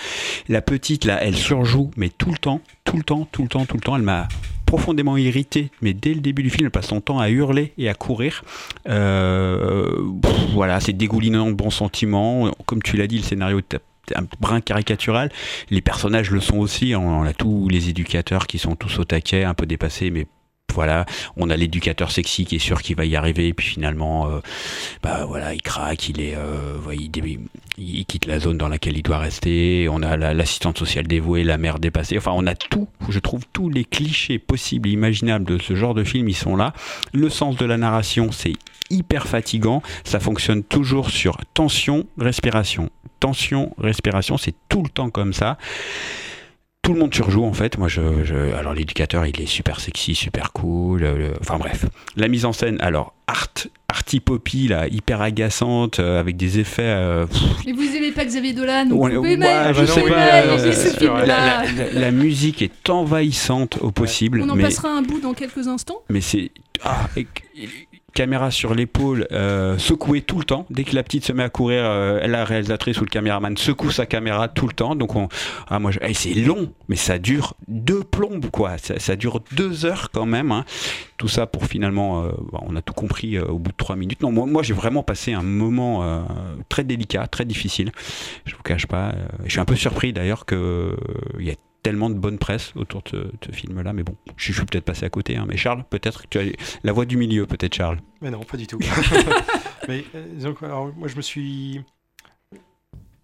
La petite, là, elle surjoue, mais tout le temps, tout le temps, tout le temps, tout le temps. Elle m'a profondément irrité, mais dès le début du film, elle passe son temps à hurler et à courir. Euh, voilà, c'est dégoulinant de bons sentiments. Comme tu l'as dit, le scénario est un brin caricatural. Les personnages le sont aussi. On a tous les éducateurs qui sont tous au taquet, un peu dépassés, mais voilà, on a l'éducateur sexy qui est sûr qu'il va y arriver, puis finalement, euh, bah voilà, il craque, il est, euh, il, quitte la zone dans laquelle il doit rester. On a la- l'assistante sociale dévouée, la mère dépassée. Enfin, on a tout. Je trouve tous les clichés possibles imaginables de ce genre de film, ils sont là. Le sens de la narration, c'est hyper fatigant. Ça fonctionne toujours sur tension, respiration, tension, respiration. C'est tout le temps comme ça tout le monde surjoue en fait. Moi, je, je- alors l'éducateur, il est super sexy, super cool. euh, le- enfin bref, la mise en scène, alors art, arty poppy là, hyper agaçante, euh, avec des effets. euh, Mais vous aimez pas Xavier Dolan, vous pouvez même- je sais pas. euh, la, la- la- musique est envahissante au possible, On en mais passera un bout dans quelques instants. mais c'est ah, caméra sur l'épaule, euh, secouée tout le temps. Dès que la petite se met à courir, euh, la réalisatrice ou le caméraman secoue sa caméra tout le temps. Donc on, ah moi, je- eh, c'est long, mais ça dure deux plombes quoi. Ça, ça dure deux heures quand même. hein. Tout ça pour finalement, euh, bon, on a tout compris euh, au bout de trois minutes. Non, moi, moi, j'ai vraiment passé un moment euh, très délicat, très difficile. Je vous cache pas. euh, je suis un peu surpris d'ailleurs que euh, il y a tellement de bonne presse autour de ce, film-là, mais bon, je suis peut-être passé à côté. hein. Mais Charles, peut-être que tu as la voix du milieu, peut-être Charles. Mais non, pas du tout. *laughs* mais euh, que, alors, moi, je me suis.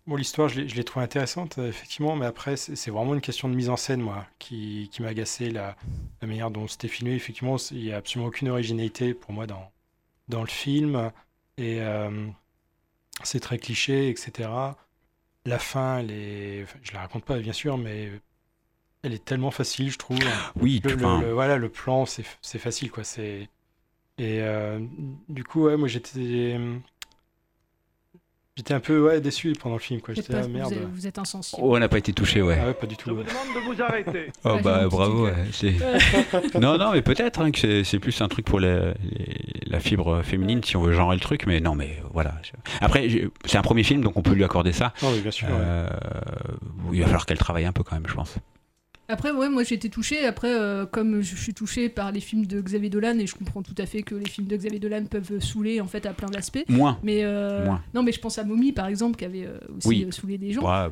Bon, l'histoire, je l'ai trouvée intéressante, euh, effectivement, mais après, c'est vraiment une question de mise en scène, moi, qui, qui m'a agacé, la, manière dont c'était filmé. Effectivement, il n'y a absolument aucune originalité pour moi dans, dans le film, et euh, c'est très cliché, etc. La fin, elle est. je la raconte pas, bien sûr, mais elle est tellement facile, je trouve. Oui, le, tu- le- voilà, le plan, c'est c'est facile, quoi. C'est et euh, du coup, ouais, moi j'étais j'étais un peu ouais, déçu pendant le film, quoi. Vous J'étais ah, merde. vous êtes- vous êtes insensible. Oh, on n'a pas été touché, ouais. Ah ouais, pas du tout. demande de vous arrêter. *laughs* Oh Ah, bah bravo. ouais, *laughs* non non mais peut-être hein, que c'est- c'est plus un truc pour les- la fibre féminine si on veut genrer le truc mais non mais voilà. Je- Après c'est un premier film donc on peut lui accorder ça. Ah oui, bien sûr, Euh, Il va falloir qu'elle travaille un peu quand même je pense. Après, ouais, moi j'ai été touchée. Après, euh, comme je suis touchée par les films de Xavier Dolan, et je comprends tout à fait que les films de Xavier Dolan peuvent saouler en fait à plein d'aspects. Moins. Mais euh, Moins. non, mais je pense à Mommy par exemple, qui avait euh, aussi Oui. euh, saoulé des gens. Ouais.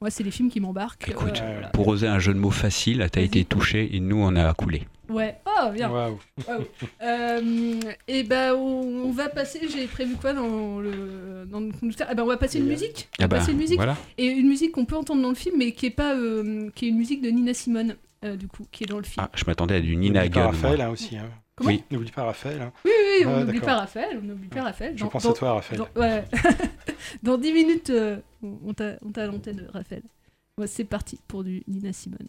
Moi, c'est les films qui m'embarquent. Écoute, voilà. pour oser un jeu de mots facile, t'as été touché et nous on a coulé. Ouais. Ah, et euh, eh ben, bah, on, va passer. J'ai prévu quoi dans le. Dans le ah, bah, on va passer une musique. Ah bah, passer une musique. Voilà. Et une musique qu'on peut entendre dans le film, mais qui est pas. Euh, qui est une musique de Nina Simone, euh, du coup, qui est dans le film. Ah, je m'attendais à du Nina Gunn. Raphaël, là aussi. Hein. Comment? Oui, n'oublie pas Raphaël. Hein. Oui, oui, on ah, n'oublie pas Raphaël. On n'oublie pas ah, Raphaël. Dans, je pense à toi, Raphaël. *laughs* Dans, ouais. dans 10 minutes, on t'a à l'antenne, Raphaël. C'est parti pour du Nina Simone.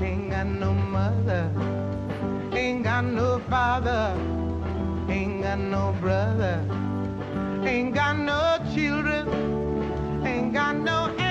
Ain't got no mother, ain't got no father, ain't got no brother, ain't got no children, ain't got no.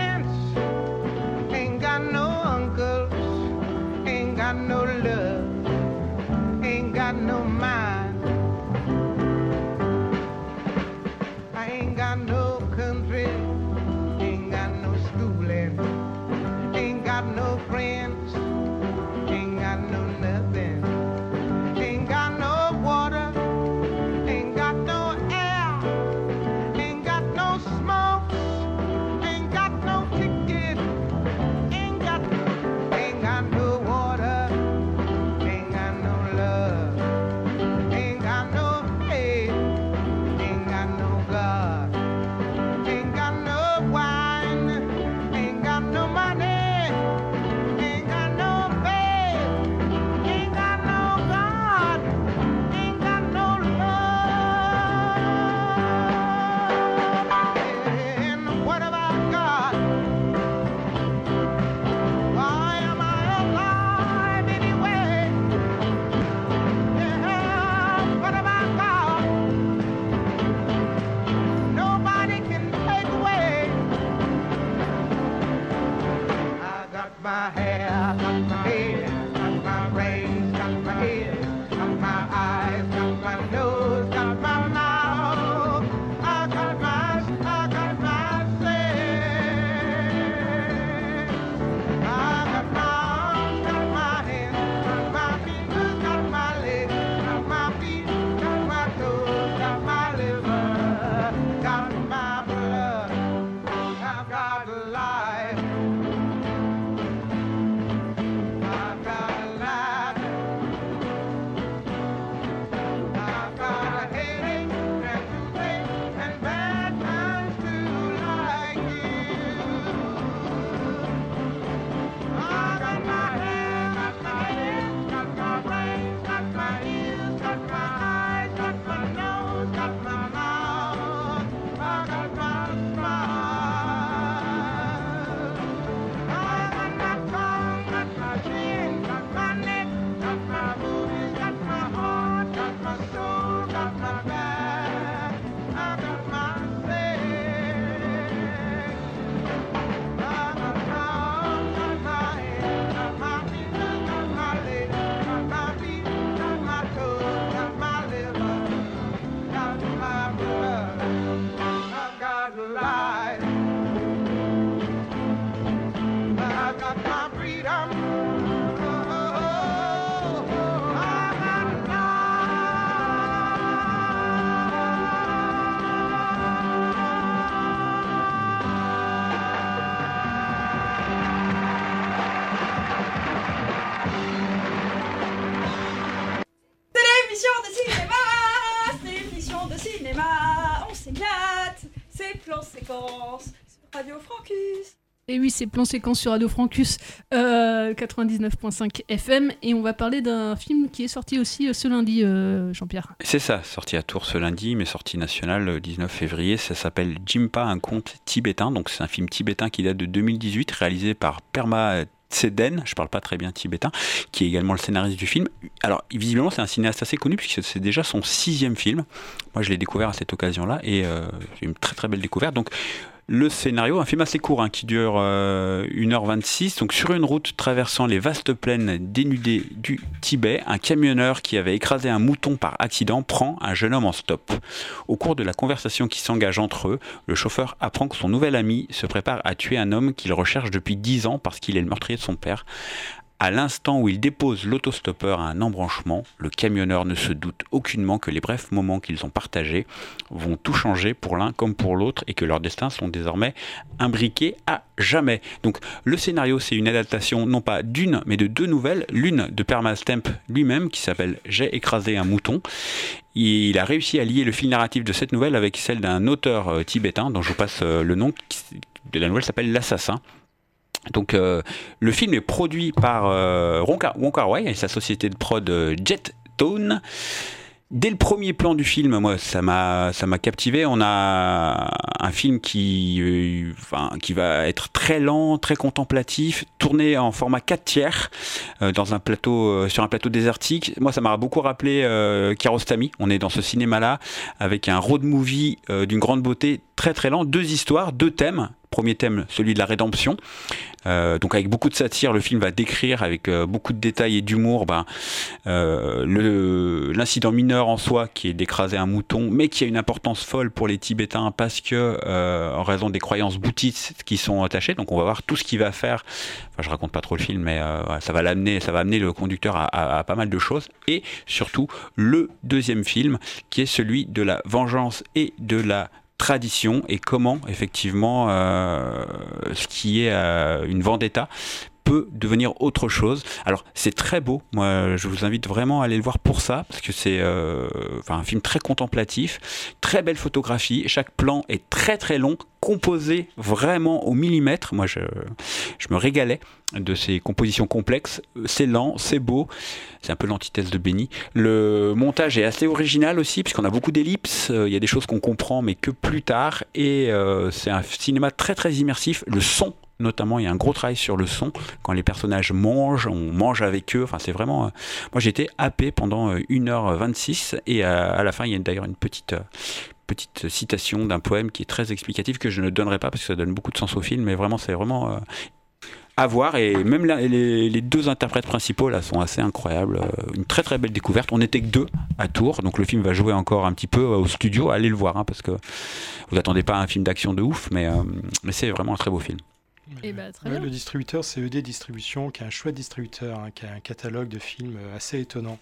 c'est Plan Séquence sur Radio Francus euh, 99.5 FM. Et on va parler d'un film qui est sorti aussi euh, ce lundi, euh, Jean-Pierre. C'est ça, sorti à Tours ce lundi, mais sorti national le 19 février. Ça s'appelle Jimpa, un conte tibétain. Donc c'est un film tibétain qui date de 2018, réalisé par Perma Tseden, je ne parle pas très bien tibétain, qui est également le scénariste du film. Alors, visiblement, c'est un cinéaste assez connu puisque c'est déjà son sixième film. Moi, je l'ai découvert à cette occasion-là et c'est une très très belle découverte. Donc, le scénario, un film assez court hein, qui dure euh, 1h26. Donc sur une route traversant les vastes plaines dénudées du Tibet, un camionneur qui avait écrasé un mouton par accident prend un jeune homme en stop. Au cours de la conversation qui s'engage entre eux, le chauffeur apprend que son nouvel ami se prépare à tuer un homme qu'il recherche depuis 10 ans parce qu'il est le meurtrier de son père. À l'instant où il dépose l'autostoppeur à un embranchement, le camionneur ne se doute aucunement que les brefs moments qu'ils ont partagés vont tout changer pour l'un comme pour l'autre et que leurs destins sont désormais imbriqués à jamais. Donc le scénario, c'est une adaptation non pas d'une, mais de deux nouvelles. L'une de Perma Stamp lui-même qui s'appelle J'ai écrasé un mouton. Il a réussi à lier le fil narratif de cette nouvelle avec celle d'un auteur euh, tibétain dont je vous passe euh, le nom. de la nouvelle s'appelle L'Assassin. Donc euh, le film est produit par euh, et sa société de prod euh, Jet Tone. Dès le premier plan du film, moi, ça m'a, ça m'a captivé. On a un film qui, euh, qui va être très lent, très contemplatif, tourné en format 4 tiers euh, dans un plateau, sur un plateau désertique. Moi, ça m'a beaucoup rappelé euh. On est dans ce cinéma-là avec un road movie d'une grande beauté, très très lent, deux histoires, deux thèmes. Premier thème, celui de la rédemption. Euh, donc avec beaucoup de satire, le film va décrire avec euh, beaucoup de détails et d'humour ben, euh, l'incident mineur en soi qui est d'écraser un mouton, mais qui a une importance folle pour les Tibétains parce que en raison des croyances bouddhistes qui sont attachées. Donc on va voir tout ce qu'il va faire. Enfin, je raconte pas trop le film, mais ça va l'amener, ça va amener le conducteur à pas mal de choses. Et surtout le deuxième film qui est celui de la vengeance et de la tradition et comment effectivement euh, ce qui est euh, une vendetta peut devenir autre chose. Alors c'est très beau, moi je vous invite vraiment à aller le voir pour ça, parce que c'est euh, enfin, un film très contemplatif, très belle photographie, chaque plan est très très long, composé vraiment au millimètre, moi je, je me régalais de ces compositions complexes, c'est lent, c'est beau, c'est un peu l'antithèse de Benny. Le montage est assez original aussi, puisqu'on a beaucoup d'ellipses, euh, il y a des choses qu'on comprend mais que plus tard, et euh, c'est un cinéma très très immersif, le son notamment il y a un gros travail sur le son. Quand les personnages mangent on mange avec eux. Enfin c'est vraiment euh, moi j'étais happé pendant euh, 1h26 et euh, à la fin il y a d'ailleurs une petite euh, petite citation d'un poème qui est très explicatif que je ne donnerai pas parce que ça donne beaucoup de sens au film. Mais vraiment c'est vraiment euh, à voir. Et même les, deux interprètes principaux là sont assez incroyables. Euh, une très très belle découverte. On n'était que deux à Tours. Donc le film va jouer encore un petit peu euh, au studio. Allez le voir hein, parce que vous attendez pas un film d'action de ouf mais, euh, mais c'est vraiment un très beau film Et bah, très Ouais, bien. le distributeur, c'est ED Distribution, qui est un chouette distributeur, hein, qui a un catalogue de films euh, assez étonnant.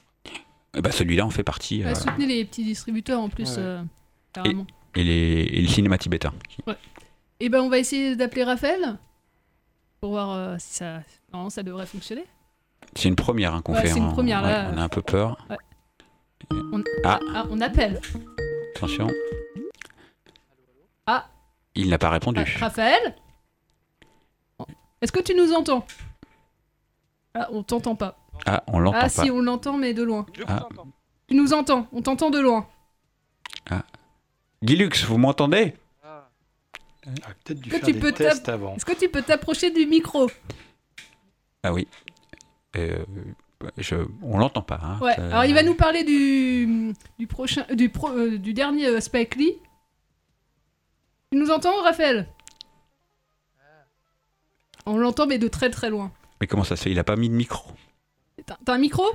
Et bah celui-là en fait partie. Bah, euh, soutenez les petits distributeurs en plus, Ouais. euh, et, carrément. et les, et le cinéma tibétain. Ouais. Et ben on va essayer d'appeler Raphaël pour voir euh, si ça, non, ça devrait fonctionner. C'est une première hein, qu'on Ouais, fait. c'est une hein. première, là. Ouais, on a un peu peur. Ouais. On... Ah. Ah, on appelle. Attention, Ah, il n'a pas répondu. ah, Raphaël? Est-ce que tu nous entends? Ah, on t'entend pas. Ah, on l'entend Ah pas. si, on l'entend mais de loin. Ah. Tu nous entends, on t'entend de loin. Guilux, vous m'entendez? Peut-être dû Est-ce que faire tu des peux tests t'app- avant. Est-ce que tu peux t'approcher du micro? Ah oui. Euh, je, on l'entend pas. hein. Ouais. Euh, Alors il va nous parler du du prochain du pro- euh, du dernier euh, Spike Lee. Tu nous entends, Raphaël? On l'entend mais de très très loin. Mais comment ça se fait? Il a pas mis de micro? T'as un micro?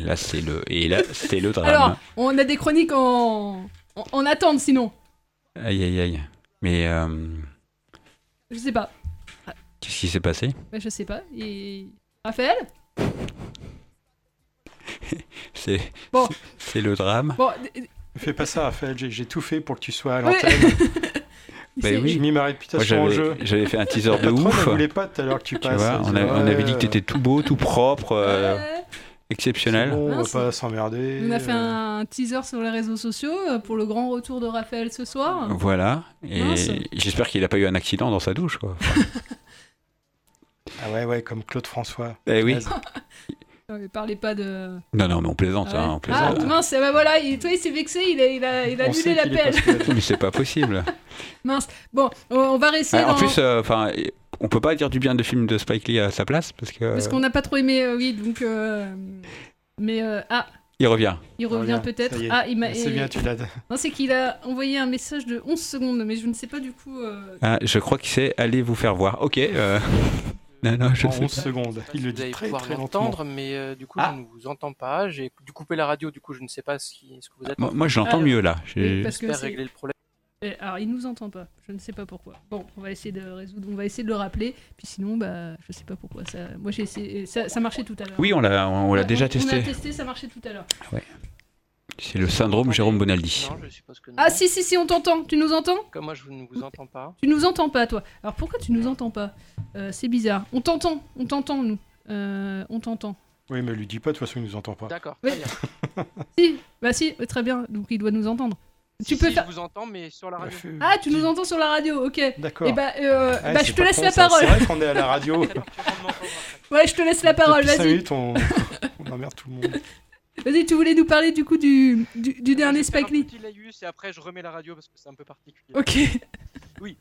Là, c'est le et là, c'est le drame. Alors, on a des chroniques en en, en attente sinon. Aïe aïe aïe. Mais euh, Je sais pas. qu'est-ce qui s'est passé? Bah, je sais pas. Et Raphaël? *laughs* C'est Bon. c'est le drame. Bon, Fais pas ça, Raphaël, j'ai tout fait pour que tu sois à l'antenne. *laughs* Bah oui. J'ai mis ma Moi, réputation en jeu. j'avais fait un teaser de ouf. voulait pas tout à l'heure que tu Tu passes. vois, on, a- avait dit que tu étais tout beau, tout propre, euh, exceptionnel. Bon, on va pas s'emmerder. on a fait un teaser sur les réseaux sociaux euh, pour le grand retour de Raphaël ce soir. Voilà. Et j'espère qu'il n'a pas eu un accident dans sa douche. Quoi. *laughs* Ah ouais, ouais, comme Claude François. Eh oui. Mais parlez pas de. Non, non, mais on plaisante. Ah, ouais. hein, on Ah, plaisante. mince, bah voilà, il, toi il s'est vexé, il a, il a, il a On annulé l'appel. *laughs* mais c'est pas possible. *laughs* mince. Bon, on, va rester Ah, en dans. plus, euh, enfin, on peut pas dire du bien de film de Spike Lee à sa place parce que. Parce qu'on n'a pas trop aimé, euh, oui, donc. euh, Mais. euh, Ah, Il revient. Il revient peut-être. Ah, il m'a. C'est bien, tu l'as. *laughs* Non, c'est qu'il a envoyé un message de 11 secondes, mais je ne sais pas du coup. euh, Ah, je crois qu'il sait aller vous faire voir. Ok. Non, non, je En sais 11 pas. secondes. Il le vous dit allez très pouvoir très lentement. m'entendre, mais euh, du coup, Ah. je ne vous entends pas. J'ai dû couper la radio, du coup, je ne sais pas ce, qui- ce que vous êtes. Moi- moi, je l'entends mieux, là. J'espère régler le problème. Eh, Alors, il nous entend pas. Je ne sais pas pourquoi. Bon, on va essayer de résoudre. On va essayer de le rappeler. Puis sinon, bah, je sais pas pourquoi. Ça... Moi, j'ai essayé. Ça, ça marchait tout à l'heure. Oui, on l'a on l'a Ouais, déjà On testé. a testé, ça marchait tout à l'heure. Ouais. C'est le syndrome Jérôme Bonaldi. Non, je suppose que non. Ah, si, si, si, on t'entend. Tu nous entends Comme moi, je ne vous entends pas. Tu nous entends pas, toi. Alors, pourquoi tu nous entends pas Euh, C'est bizarre. On t'entend. On t'entend, nous. Euh, on t'entend. Oui, mais lui dis pas, de toute façon, il nous entend pas. D'accord, Oui. très bien. *laughs* Si, bah si, très bien. Donc, il doit nous entendre. Si, tu peux si, faire. je vous entends, mais sur la radio. Ah, tu nous entends sur la radio, ok. D'accord. Et bah, euh, Ouais, bah c'est je te pas laisse con, la ça. parole. C'est vrai qu'on est à la radio. *laughs* ouais, je te laisse la parole, Depuis cinq vas-y. minutes, on... *laughs* on emmerde tout le monde. Vas-y, tu voulais nous parler du coup du, du, du dernier Je vais faire Spike Lee Un laïus et après, je remets la radio parce que c'est un peu particulier. Ok. Oui.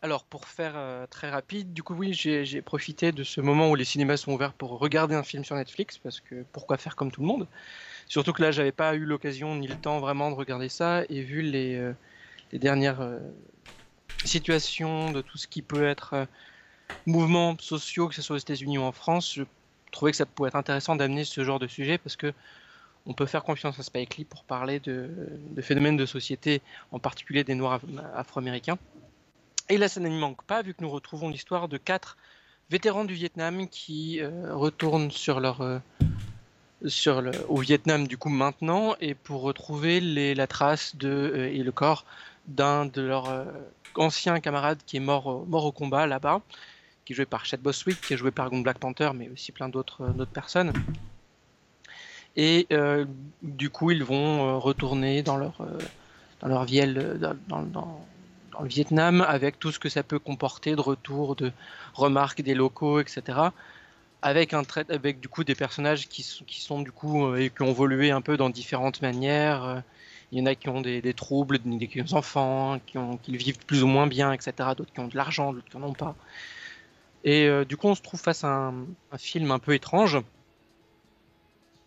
Alors, pour faire euh, très rapide, du coup, oui, j'ai j'ai profité de ce moment où les cinémas sont ouverts pour regarder un film sur Netflix, parce que pourquoi faire comme tout le monde? Surtout que là, j'avais pas eu l'occasion ni le temps vraiment de regarder ça, et vu les, euh, les dernières euh, situations de tout ce qui peut être mouvements sociaux, que ce soit aux États-Unis ou en France, je trouvais que ça pouvait être intéressant d'amener ce genre de sujet, parce que on peut faire confiance à Spike Lee pour parler de, de phénomènes de société, en particulier des Noirs af- afro-américains. Et là, ça nous manque pas, vu que nous retrouvons l'histoire de quatre vétérans du Vietnam qui euh, retournent sur leur, euh, sur le, au Vietnam du coup maintenant, et pour retrouver la trace de, euh, et le corps d'un de leurs anciens camarades qui est mort, mort au combat là-bas, qui est joué par Chad Boswick, qui est joué par Black Panther, mais aussi plein d'autres euh, personnes. Et euh, du coup, ils vont euh, retourner dans leur, dans leur vielle, dans, le Vietnam, avec tout ce que ça peut comporter de retour, de remarques des locaux, etc. Avec, un trait, avec du coup des personnages qui sont, qui sont du coup et qui ont évolué un peu dans différentes manières. Il y en a qui ont des, troubles, des, enfants, qui, ont, qui vivent plus ou moins bien, etc. D'autres qui ont de l'argent, d'autres qui n'en ont pas. Et euh, du coup, on se trouve face à un, un film un peu étrange.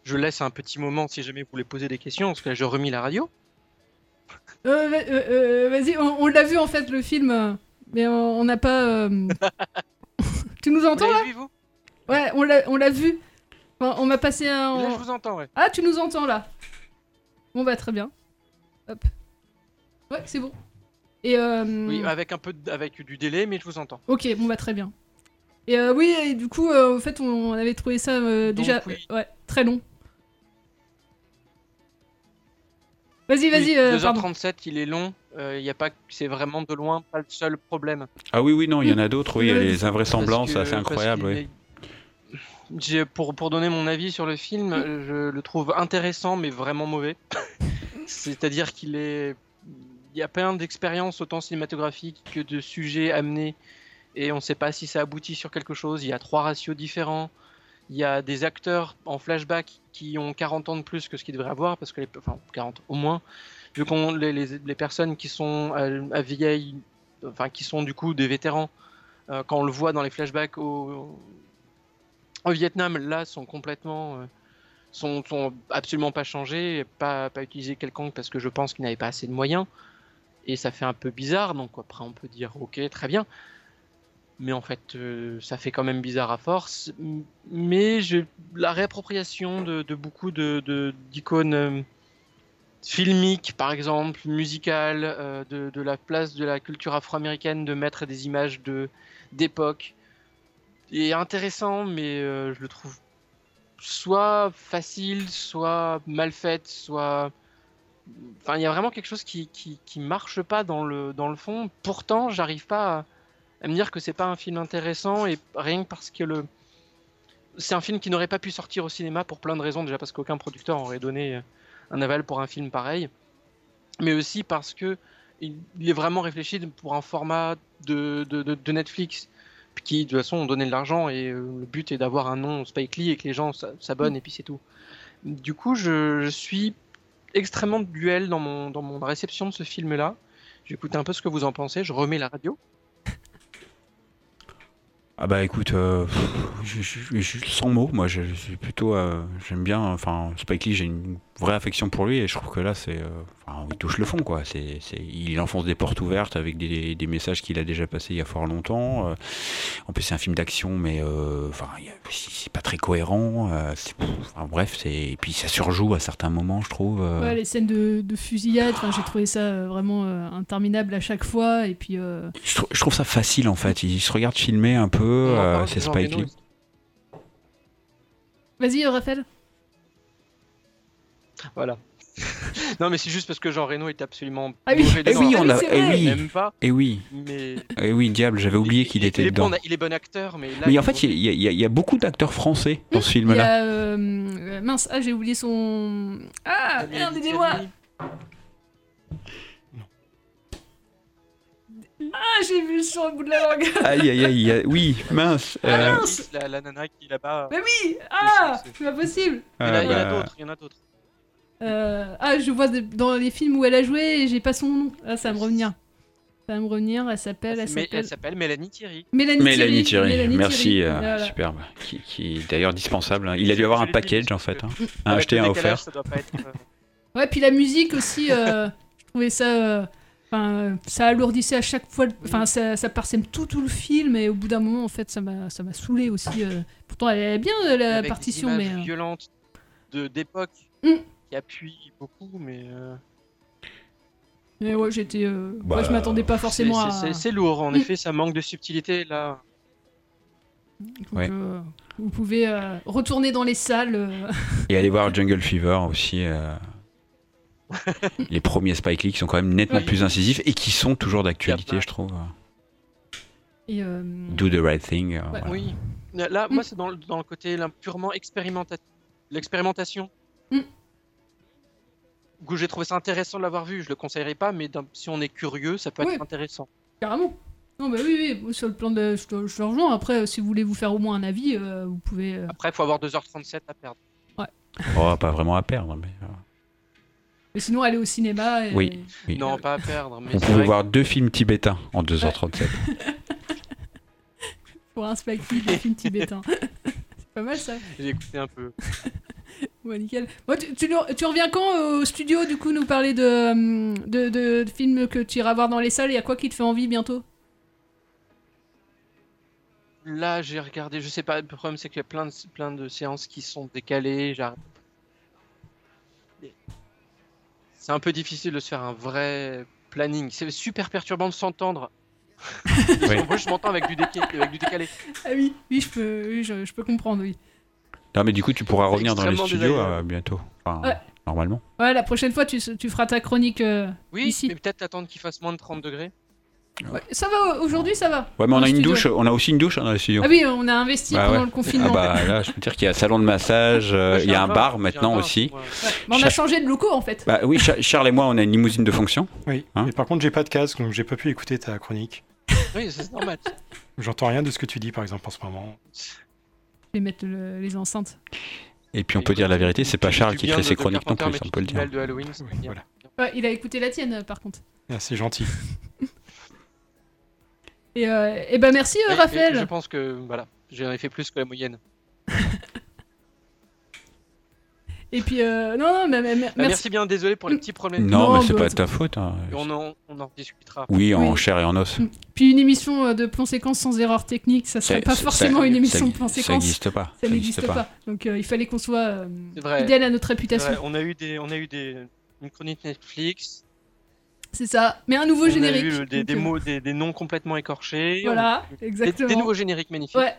Je laisse un petit moment si jamais vous voulez poser des questions, parce que là, j'ai remis la radio. Euh, euh, Vas-y, on, on l'a vu en fait le film, mais on n'a pas. *laughs* tu nous entends Vous là vu, vous? Ouais, on l'a vu. Enfin, on m'a passé un. Là, je vous entends, ouais. Ah, tu nous entends là Bon bah très bien. Hop. Ouais, c'est bon. Et. Oui, avec un peu de- avec du délai, mais je vous entends. Ok, bon bah très bien. Et euh, oui, et du coup, euh, en fait, on, on avait trouvé ça euh, déjà oui. ouais, très long. Vas-y, vas-y. euh, pardon. 2h37, il est long. euh, Il y a pas, c'est vraiment de loin pas le seul problème. Ah oui, oui, non, il y en a d'autres, oui, il y a Parce les invraisemblances, parce c'est incroyable, qu'il oui. est- J'ai- Pour, pour donner mon avis sur le film, euh, je le trouve intéressant mais vraiment mauvais. *laughs* C'est-à-dire qu'il est. Il y a plein d'expériences autant cinématographiques que de sujets amenés et on ne sait pas si ça aboutit sur quelque chose. Il y a trois ratios différents. Il y a des acteurs en flashback qui ont 40 ans de plus que ce qu'ils devraient avoir, parce que les, enfin 40 au moins, vu qu'on les, les, personnes qui sont à, enfin qui sont du coup des vétérans, euh, quand on le voit dans les flashbacks au, au Vietnam, là sont complètement, euh, sont, sont absolument pas changés, pas pas utilisés quelconque parce que je pense qu'ils n'avaient pas assez de moyens et ça fait un peu bizarre. Donc après on peut dire ok très bien, mais en fait euh, ça fait quand même bizarre à force. Mais la réappropriation de, beaucoup d'icônes euh, filmiques par exemple, musicales, euh, de, la place de la culture afro-américaine, de mettre des images d'époque est intéressant, mais je le trouve soit facile, soit mal fait, soit. Enfin, il y a vraiment quelque chose qui, qui, qui marche pas dans le, dans le fond. Pourtant, j'arrive pas à, à me dire que c'est pas un film intéressant, et rien que parce que le. C'est un film qui n'aurait pas pu sortir au cinéma pour plein de raisons. Déjà parce qu'aucun producteur aurait donné euh, un aval pour un film pareil, mais aussi parce que il, est vraiment réfléchi pour un format de, de, Netflix qui de toute façon ont donné de l'argent et euh, le but est d'avoir un nom Spike Lee et que les gens s'abonnent et puis c'est tout. Du coup, je, suis extrêmement duel dans mon, dans mon réception de ce film-là. J'ai écouté un peu ce que vous en pensez, je remets la radio. Ah bah écoute, euh, sans mots, moi je, plutôt, euh, j'aime bien, enfin Spike Lee, j'ai une vraie affection pour lui et je trouve que là c'est, euh, enfin, il touche le fond quoi. C'est, c'est- il enfonce des portes ouvertes avec des, des messages qu'il a déjà passés il y a fort longtemps. euh. en plus c'est un film d'action mais, euh, enfin c'est pas très cohérent. euh, c'est- enfin, bref, c'est, et puis ça surjoue à certains moments je trouve. euh. Ouais, les scènes de, de fusillade, enfin, j'ai trouvé ça vraiment euh, interminable à chaque fois. Et puis, euh, je, trou- je trouve ça facile en fait. Il se regarde filmer un peu. euh, c'est Spike Lee. vas-y, Raphaël. Voilà. *laughs* non, mais c'est juste parce que Jean Reno est absolument Ah oui, mauvais Eh oui, on a, c'est eh oui, Même pas. eh oui, Mais eh oui, diable, j'avais oublié qu'il était il est, dedans. bon, il est bon acteur, mais là. Mais il en fait, il y, a- il y a- il y a beaucoup d'acteurs français dans ce Il y film-là. a. euh, euh, mince, ah, j'ai oublié son. Ah, merde, aidez-moi Ah, j'ai vu sur le bout de la langue *laughs* Aïe, aïe, aïe, aïe, oui, mince. Ah, euh, mince La, la nana qui est là-bas. Mais oui Ah C'est pas possible Il y en a, il y en a Ah, bah. d'autres, il y en a d'autres. Euh, Ah, je vois dans les films où elle a joué et j'ai pas son nom. Ah, ça va me revenir. Ça va me revenir, elle s'appelle. Elle Mais s'appelle. elle s'appelle Mélanie Thierry. Mélanie, Mélanie Thierry, Mélanie merci, Thierry, euh, voilà. superbe. Qui, qui est d'ailleurs dispensable. hein. Il a dû avoir un package en fait. hein. Un Avec acheté, le un décalage, offert. Ça doit pas être. euh, *laughs* Ouais, puis la musique aussi, euh, je trouvais ça. euh, Enfin, euh, ça alourdissait à chaque fois. le- Enfin, ça, ça parsème tout, tout le film, et au bout d'un moment, en fait, ça m'a, ça m'a saoulé aussi. euh. Pourtant, elle est bien euh, la avec des partition, images mais. euh, violentes de d'époque Mm. Qui appuient beaucoup, mais. euh, Mais ouais, j'étais. euh, Bah, ouais, je m'attendais pas forcément c'est- à. c'est- lourd, en effet, ça manque de subtilité là. Donc, Ouais. euh, vous pouvez euh, retourner dans les salles. euh. Et aller voir Jungle Fever aussi. euh, *laughs* les premiers Spike Lee qui sont quand même nettement plus incisifs et qui sont toujours d'actualité, je trouve. et, euh, Do the right thing. euh, Ouais. voilà. Oui. Là, moi, c'est dans, le- dans le côté là, purement expérimentatif. L'expérimentation. Mm. Où j'ai trouvé ça intéressant de l'avoir vu. Je le conseillerais pas, mais si on est curieux, ça peut Oui. être intéressant. Carrément. Non, bah oui, oui, sur le plan de. Je te, je te rejoins. Après, euh, si vous voulez vous faire au moins un avis, euh, vous pouvez. euh, Après, il faut avoir 2h37 à perdre. Oh, pas vraiment à perdre. Mais, Mais sinon, aller au cinéma. Et... Oui, oui. Non, pas à perdre. Mais pouvait vrai voir deux films tibétains en 2h37. *laughs* Pour un Lee, des films tibétains. *laughs* C'est pas mal ça. que J'ai écouté un peu. Ouais, nickel. Moi, tu, tu reviens quand euh, au studio, du coup, nous parler de, hum, de, de- de films que tu iras voir dans les salles? Il y a quoi qui te fait envie bientôt? Là, j'ai regardé, je sais pas, le problème c'est qu'il y a plein de, plein de séances qui sont décalées. j'arrive- C'est un peu difficile de se faire un vrai planning. C'est super perturbant de s'entendre. *laughs* Oui. Moi, je m'entends avec, du déca- avec du décalé. Ah oui, oui, je peux, oui, je, je peux comprendre, oui. Non, mais du coup, tu pourras revenir dans les studios euh, bientôt. Enfin, Ouais. Normalement. Ouais, la prochaine fois, tu, tu feras ta chronique euh, Oui, ici. mais peut-être attendre qu'il fasse moins de 30 degrés. Ouais, ça va, aujourd'hui, ça va. Ouais, mais on le a une studio. douche. On a aussi une douche dans les studios. Ah oui, on a investi Bah pendant ouais. le confinement. Ah bah là, je peux dire qu'il y a un salon de massage, *laughs* euh, J'ai il y a un bar, un maintenant bar, aussi. ouais. Ouais, mais on a Cha- changé de locaux en fait. Bah oui, Cha- Charles et moi, on a une limousine de fonction. Oui, Hein mais par contre, j'ai pas de casque, donc j'ai pas pu écouter ta chronique. Oui, c'est normal. J'entends rien de ce que tu dis, par exemple, en ce moment. Je vais mettre le- les enceintes. Et puis on peut dire la vérité, c'est pas Charles qui crée ses chroniques non plus, on peut le dire. de Halloween, c'est Oui, bien. voilà. Ouais, il a écouté la tienne euh, par contre. Ah, c'est gentil. *laughs* Et, euh, et ben merci euh, Et- et Raphaël. Je pense que voilà, j'en ai fait plus que la moyenne. *laughs* Et puis euh, non non mais, Bah, merci. bien, désolé pour les petits problèmes. Non, Non, mais c'est bah, pas de ta faute. hein. On en, on en discutera. Oui, en Oui. chair et en os. Puis une émission euh, de plan séquence sans erreur technique, ça serait Ça- pas ça- forcément ça- une émission ça- de plan Ça séquence. n'existe pas. Ça n'existe pas. Donc euh, il fallait qu'on soit euh, fidèle à notre réputation. vrai, on a eu des, on a eu des, une chronique Netflix. C'est ça. Mais un nouveau on générique. a eu des, des mots, des, des noms complètement écorchés. Voilà, on exactement. Des, nouveaux génériques magnifiques. Ouais.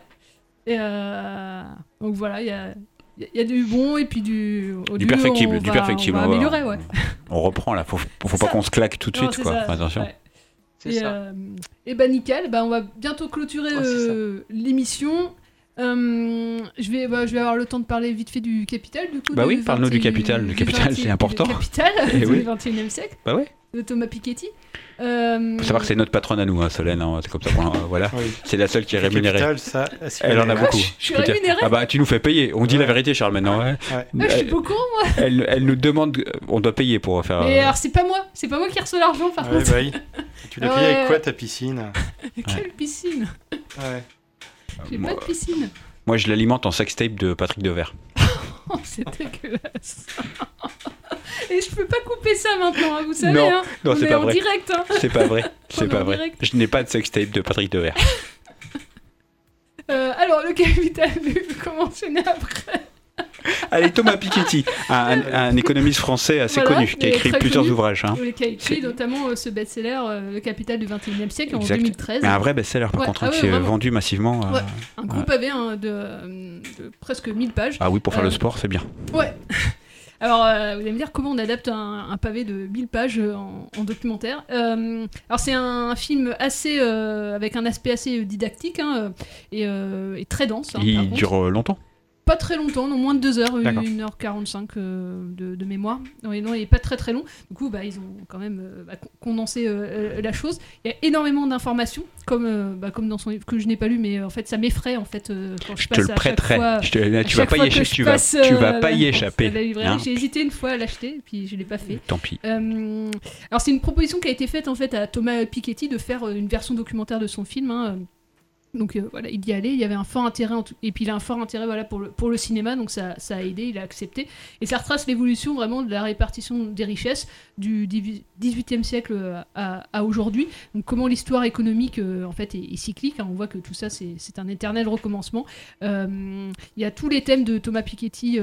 Et euh, donc voilà, il y a, il y a du bon et puis du. au Du perfectible, on du va- perfectible. On va on va- améliorer, ouais. *laughs* On reprend là, faut, faut pas qu'on se claque tout de Non, suite, quoi. ça, Attention. ouais. C'est Et, ça. euh, et bah nickel, bah, on va bientôt clôturer Ouais, ça. euh, l'émission. Euh, je, vais, bah, je vais avoir le temps de parler vite fait du Capital, du coup. Bah oui, parle-nous du 20 Capital. Le Capital, 20 c'est important. Le Capital *laughs* Eh du oui. 21 e siècle, Bah ouais. de Thomas Piketty. Euh, Faut savoir que c'est notre patronne à nous, hein, Solène. hein, C'est comme ça euh, voilà. Oui. C'est la seule qui est rémunérée. capital, ça, assez Elle en a beaucoup. je suis rémunérée Ah bah tu nous fais payer. On dit la vérité, Charles, maintenant. ouais. Ouais. ah, je suis pas courant, moi. elle, elle nous demande. euh, On doit payer pour faire. Mais euh, alors, c'est pas moi, c'est pas moi qui reçois l'argent par Ouais, contre. bah oui. Tu l'as payé Ouais. avec quoi ta piscine? *laughs* Quelle piscine? Ouais. J'ai pas de piscine. Moi, je l'alimente en sextape de Patrick Devers. Oh, *laughs* c'est dégueulasse. Et je peux pas couper ça maintenant, hein, vous savez. non, hein. non, On c'est est pas en vrai. direct. hein. C'est pas vrai. *laughs* C'est est pas vrai. direct. Je n'ai pas de sextape de Patrick Devers. *laughs* Euh, alors, le capital conventionné après. Allez, Thomas Piketty, un, économiste français assez Voilà, connu, qui a est écrit plusieurs connu. ouvrages. hein. Qui a écrit notamment euh, ce best-seller, euh, Le capital du 21e siècle, en Exact. 2013. Mais un vrai best-seller, par Ouais, contre, ah hein, ouais, qui s'est vraiment. vendu massivement. euh, Ouais, un gros pavé hein, de, de presque 1000 pages. Ah oui, pour faire le sport, c'est bien. Ouais. *laughs* Alors, euh, vous allez me dire comment on adapte un, un pavé de 1000 pages en, en documentaire. Euh, alors, c'est un film assez. euh, avec un aspect assez didactique hein, et, et très dense. hein, Il dure longtemps? Pas très longtemps, non, moins de 2 heures, D'accord. 1h45 euh, de, de mémoire. Non, non, il est pas très très long. Du coup, bah, ils ont quand même euh, bah, con- condensé euh, euh, la chose. Il y a énormément d'informations, comme, euh, bah, comme dans son livre que je n'ai pas lu, mais en fait, ça m'effraie en fait quand je, Je te passe le à chaque prêterai. fois- Je te- tu vas pas y échapper, tu vas- passe, tu vas pas y échapper, hein. J'ai hésité une fois à l'acheter, et puis je l'ai pas fait. Tant pis. Alors c'est une proposition qui a été faite en fait à Thomas Piketty de faire une version documentaire de son film. hein. Donc euh, voilà, il y allait, il y avait un fort intérêt, et puis il a un fort intérêt voilà, pour, le, pour le cinéma, donc ça, ça a aidé, il a accepté. Et ça retrace l'évolution vraiment de la répartition des richesses du XVIIIe siècle euh, à, aujourd'hui. Donc comment l'histoire économique euh, en fait est, cyclique, hein. on voit que tout ça c'est un éternel recommencement. Il y a tous les thèmes de Thomas Piketty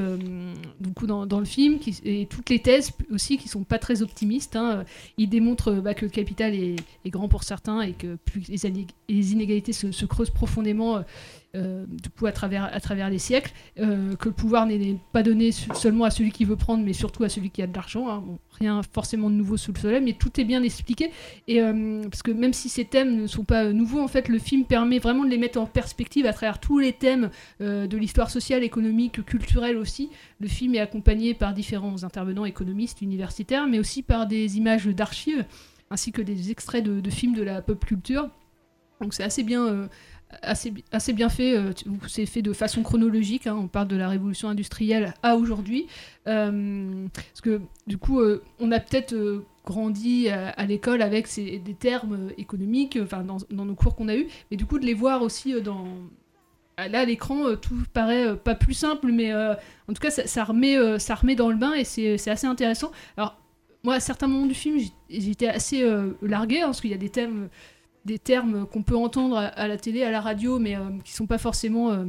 dans, le film, et toutes les thèses aussi qui sont pas très optimistes. hein. Il démontre bah, que le capital est, grand pour certains et que plus les inégalités se, se creusent profondément euh, euh, du coup, à, travers, à travers les siècles, euh, que le pouvoir n'est- pas donné seulement à celui qui veut prendre, mais surtout à celui qui a de l'argent. hein. Rien forcément de nouveau sous le soleil, mais tout est bien expliqué. Et, parce que même si ces thèmes ne sont pas nouveaux, en fait, le film permet vraiment de les mettre en perspective à travers tous les thèmes de l'histoire sociale, économique, culturelle aussi. Le film est accompagné par différents intervenants économistes, universitaires, mais aussi par des images d'archives, ainsi que des extraits de, films de la pop culture. Donc c'est assez bien, assez, assez bien fait. euh, c'est fait de façon chronologique. hein, on parle de la révolution industrielle à aujourd'hui. Euh, parce que du coup, euh, on a peut-être grandi à, l'école avec ces- des termes économiques, dans, dans nos cours qu'on a eus, mais du coup de les voir aussi dans Là, à l'écran, tout paraît pas plus simple, mais en tout cas, ça, remet, ça remet dans le bain et c'est assez intéressant. Alors, moi, à certains moments du film, j'étais assez larguée, hein, parce qu'il y a des thèmes, des termes qu'on peut entendre à, la télé, à la radio, mais euh, qui sont pas forcément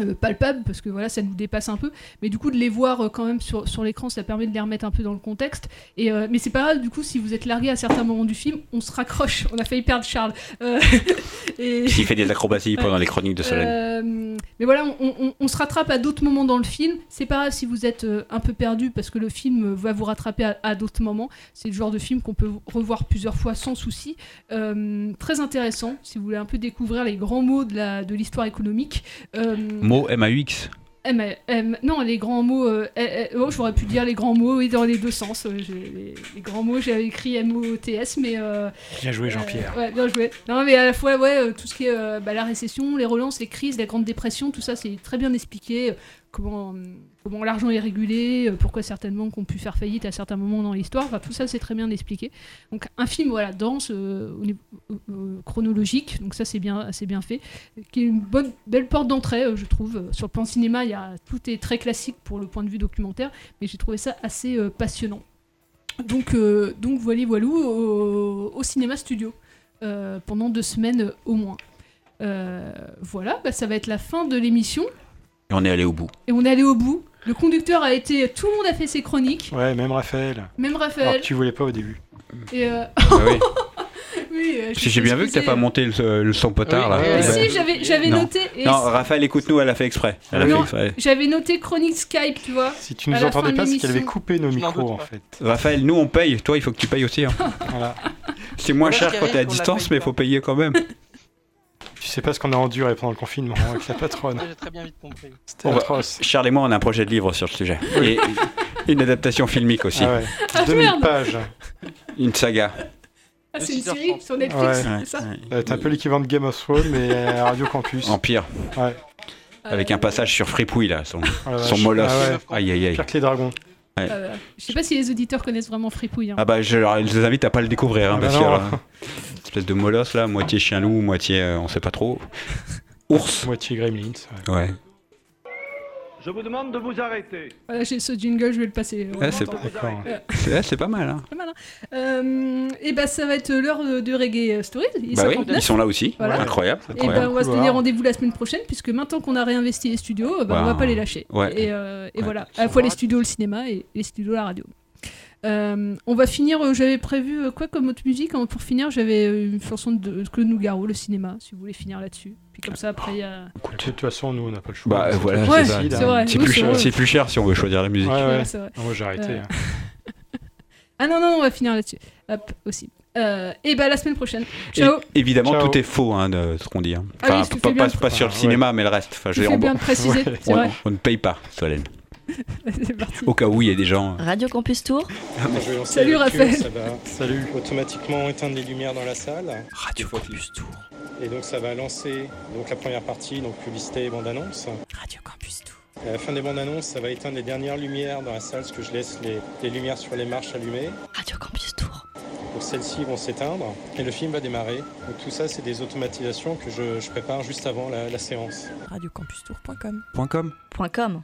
euh, palpables, parce que voilà, ça nous dépasse un peu. Mais du coup, de les voir euh, quand même sur, sur l'écran, ça permet de les remettre un peu dans le contexte. Et, euh, mais c'est pas grave, du coup, si vous êtes largué à certains moments du film, on se raccroche. On a failli perdre Charles. *laughs* Et- Qui fait des acrobaties pendant les chroniques de Solène. mais voilà, on, on- on se rattrape à d'autres moments dans le film. C'est pas grave si vous êtes un peu perdu parce que le film va vous rattraper à, à d'autres moments. C'est le genre de film qu'on peut revoir plusieurs fois sans souci. Très intéressant si vous voulez un peu découvrir les grands mots de la- de l'histoire économique. Mot MAUX. M- M- non, les grands mots. euh, eh, eh, oh, j'aurais pu dire les grands mots, oui, dans les deux sens. euh, les, les grands mots, j'avais écrit M-O-T-S, mais. euh, Bien joué, Jean-Pierre. euh, ouais, bien joué. Non, mais à la fois, ouais, euh, tout ce qui est euh, bah, la récession, les relances, les crises, la Grande Dépression, tout ça, c'est très bien expliqué. euh, comment euh, comment l'argent est régulé, euh, pourquoi certaines banques ont pu faire faillite à certains moments dans l'histoire. Enfin, tout ça, c'est très bien expliqué. Donc, un film, voilà, dense, euh, euh, chronologique. Donc, ça, c'est bien, c'est bien fait. Qui est une bonne, belle porte d'entrée, je trouve. Sur le plan cinéma, il y a, tout est très classique pour le point de vue documentaire, mais j'ai trouvé ça assez euh, passionnant. Donc, euh, donc voilà, voilou, au, au cinéma studio, pendant deux semaines au moins. Voilà, bah, ça va être la fin de l'émission. Et on est allé au bout. Et on est allé au bout. Le conducteur a été. Tout le monde a fait ses chroniques. Ouais, même Raphaël. Même Raphaël. Alors que tu voulais pas au début. Et euh, Ah oui. *laughs* oui, euh, j'ai bien vu que t'as pas monté le, le son potard là. Euh, Bah, si, j'avais noté. et Non, Raphaël, écoute-nous, elle a fait exprès. J'avais noté chronique Skype, tu vois. Si tu nous entendais pas, c'est qu'elle avait coupé nos micros en fait. Raphaël, nous on paye, toi il faut que tu payes aussi. hein. Voilà. C'est moins cher quand t'es à distance, mais il faut payer quand même. *laughs* Tu sais pas ce qu'on a enduré pendant le confinement avec la patronne. J'ai très bien vite compris. C'était va- atroce. Charles et moi, on a un projet de livre sur le sujet. Oui. Et une adaptation filmique aussi. Ah ouais. Ah, 2000 merde. pages. Une saga. Ah, c'est une série sur Netflix, Ouais. c'est ça Ouais. Être un peu l'équivalent de Game of Thrones, mais à Radio Campus. En pire. Ouais. Avec un passage sur Fripouille là, son, son molosse. Ah ouais. Aïe aïe aïe. Pire que les dragons. Ouais. Euh, je sais pas si les auditeurs connaissent vraiment Fripouille. hein. Ah bah je, les invite à pas le découvrir, hein, Ah parce bah non. là, *laughs* une espèce de molosse là, moitié chien loup, moitié euh, on sait pas trop. Ours. *laughs* Moitié Gremlins. Ouais. Je vous demande de vous arrêter. Voilà, j'ai ce jingle, je vais le passer. Ouais, c'est pas, ouais, c'est pas mal. Hein. Pas mal, hein. Euh, et bah ça va être l'heure de, de Reggae Stories. Il Bah oui, 59. ils sont là aussi. Voilà. Incroyable. Et incroyable. ben on va se donner rendez-vous la semaine prochaine puisque maintenant qu'on a réinvesti les studios, bah, on va Wow. pas les lâcher. Ouais. Et, euh, et Ouais. voilà, à la fois les studios, le cinéma et les studios, la radio. Euh, on va finir, euh, j'avais prévu euh, quoi comme autre musique hein, Pour finir, j'avais une chanson de Claude Nougaro, le cinéma, si vous voulez finir là-dessus. Puis comme ça, après, il y a. De toute façon, nous, on n'a pas le choix. Bah C'est voilà, c'est c'est hein. vrai. C'est Oui, plus, c'est plus cher si on veut choisir la musique. Ouais, ouais. Ouais. Ah, moi, j'ai arrêté. Euh, hein. *laughs* Ah non, non, on va finir là-dessus. Hop, aussi. Euh, et bah, la semaine prochaine. Ciao Et- évidemment, Ciao. tout est faux hein, de ce qu'on dit. hein. Ah oui, Enfin, pas, pas- sur le Ah, cinéma, mais le reste. Enfin, je bien de préciser, Ouais. on ne paye pas, Solène. Au cas où il y a des gens. Radio Campus Tour lancer Salut, Raphaël. Ça va Salut. automatiquement éteindre les lumières dans la salle. Radio Campus Tour. Et donc ça va lancer donc la première partie, donc publicité et bande-annonce. Radio Campus Tour. À la fin des bandes annonces, ça va éteindre les dernières lumières dans la salle, parce que je laisse les, les lumières sur les marches allumées. Radio Campus Tour. Donc celles-ci vont s'éteindre et le film va démarrer. Donc tout ça, c'est des automatisations que je, je prépare juste avant la, la séance. Radiocampustour.com. Point .com Point .com.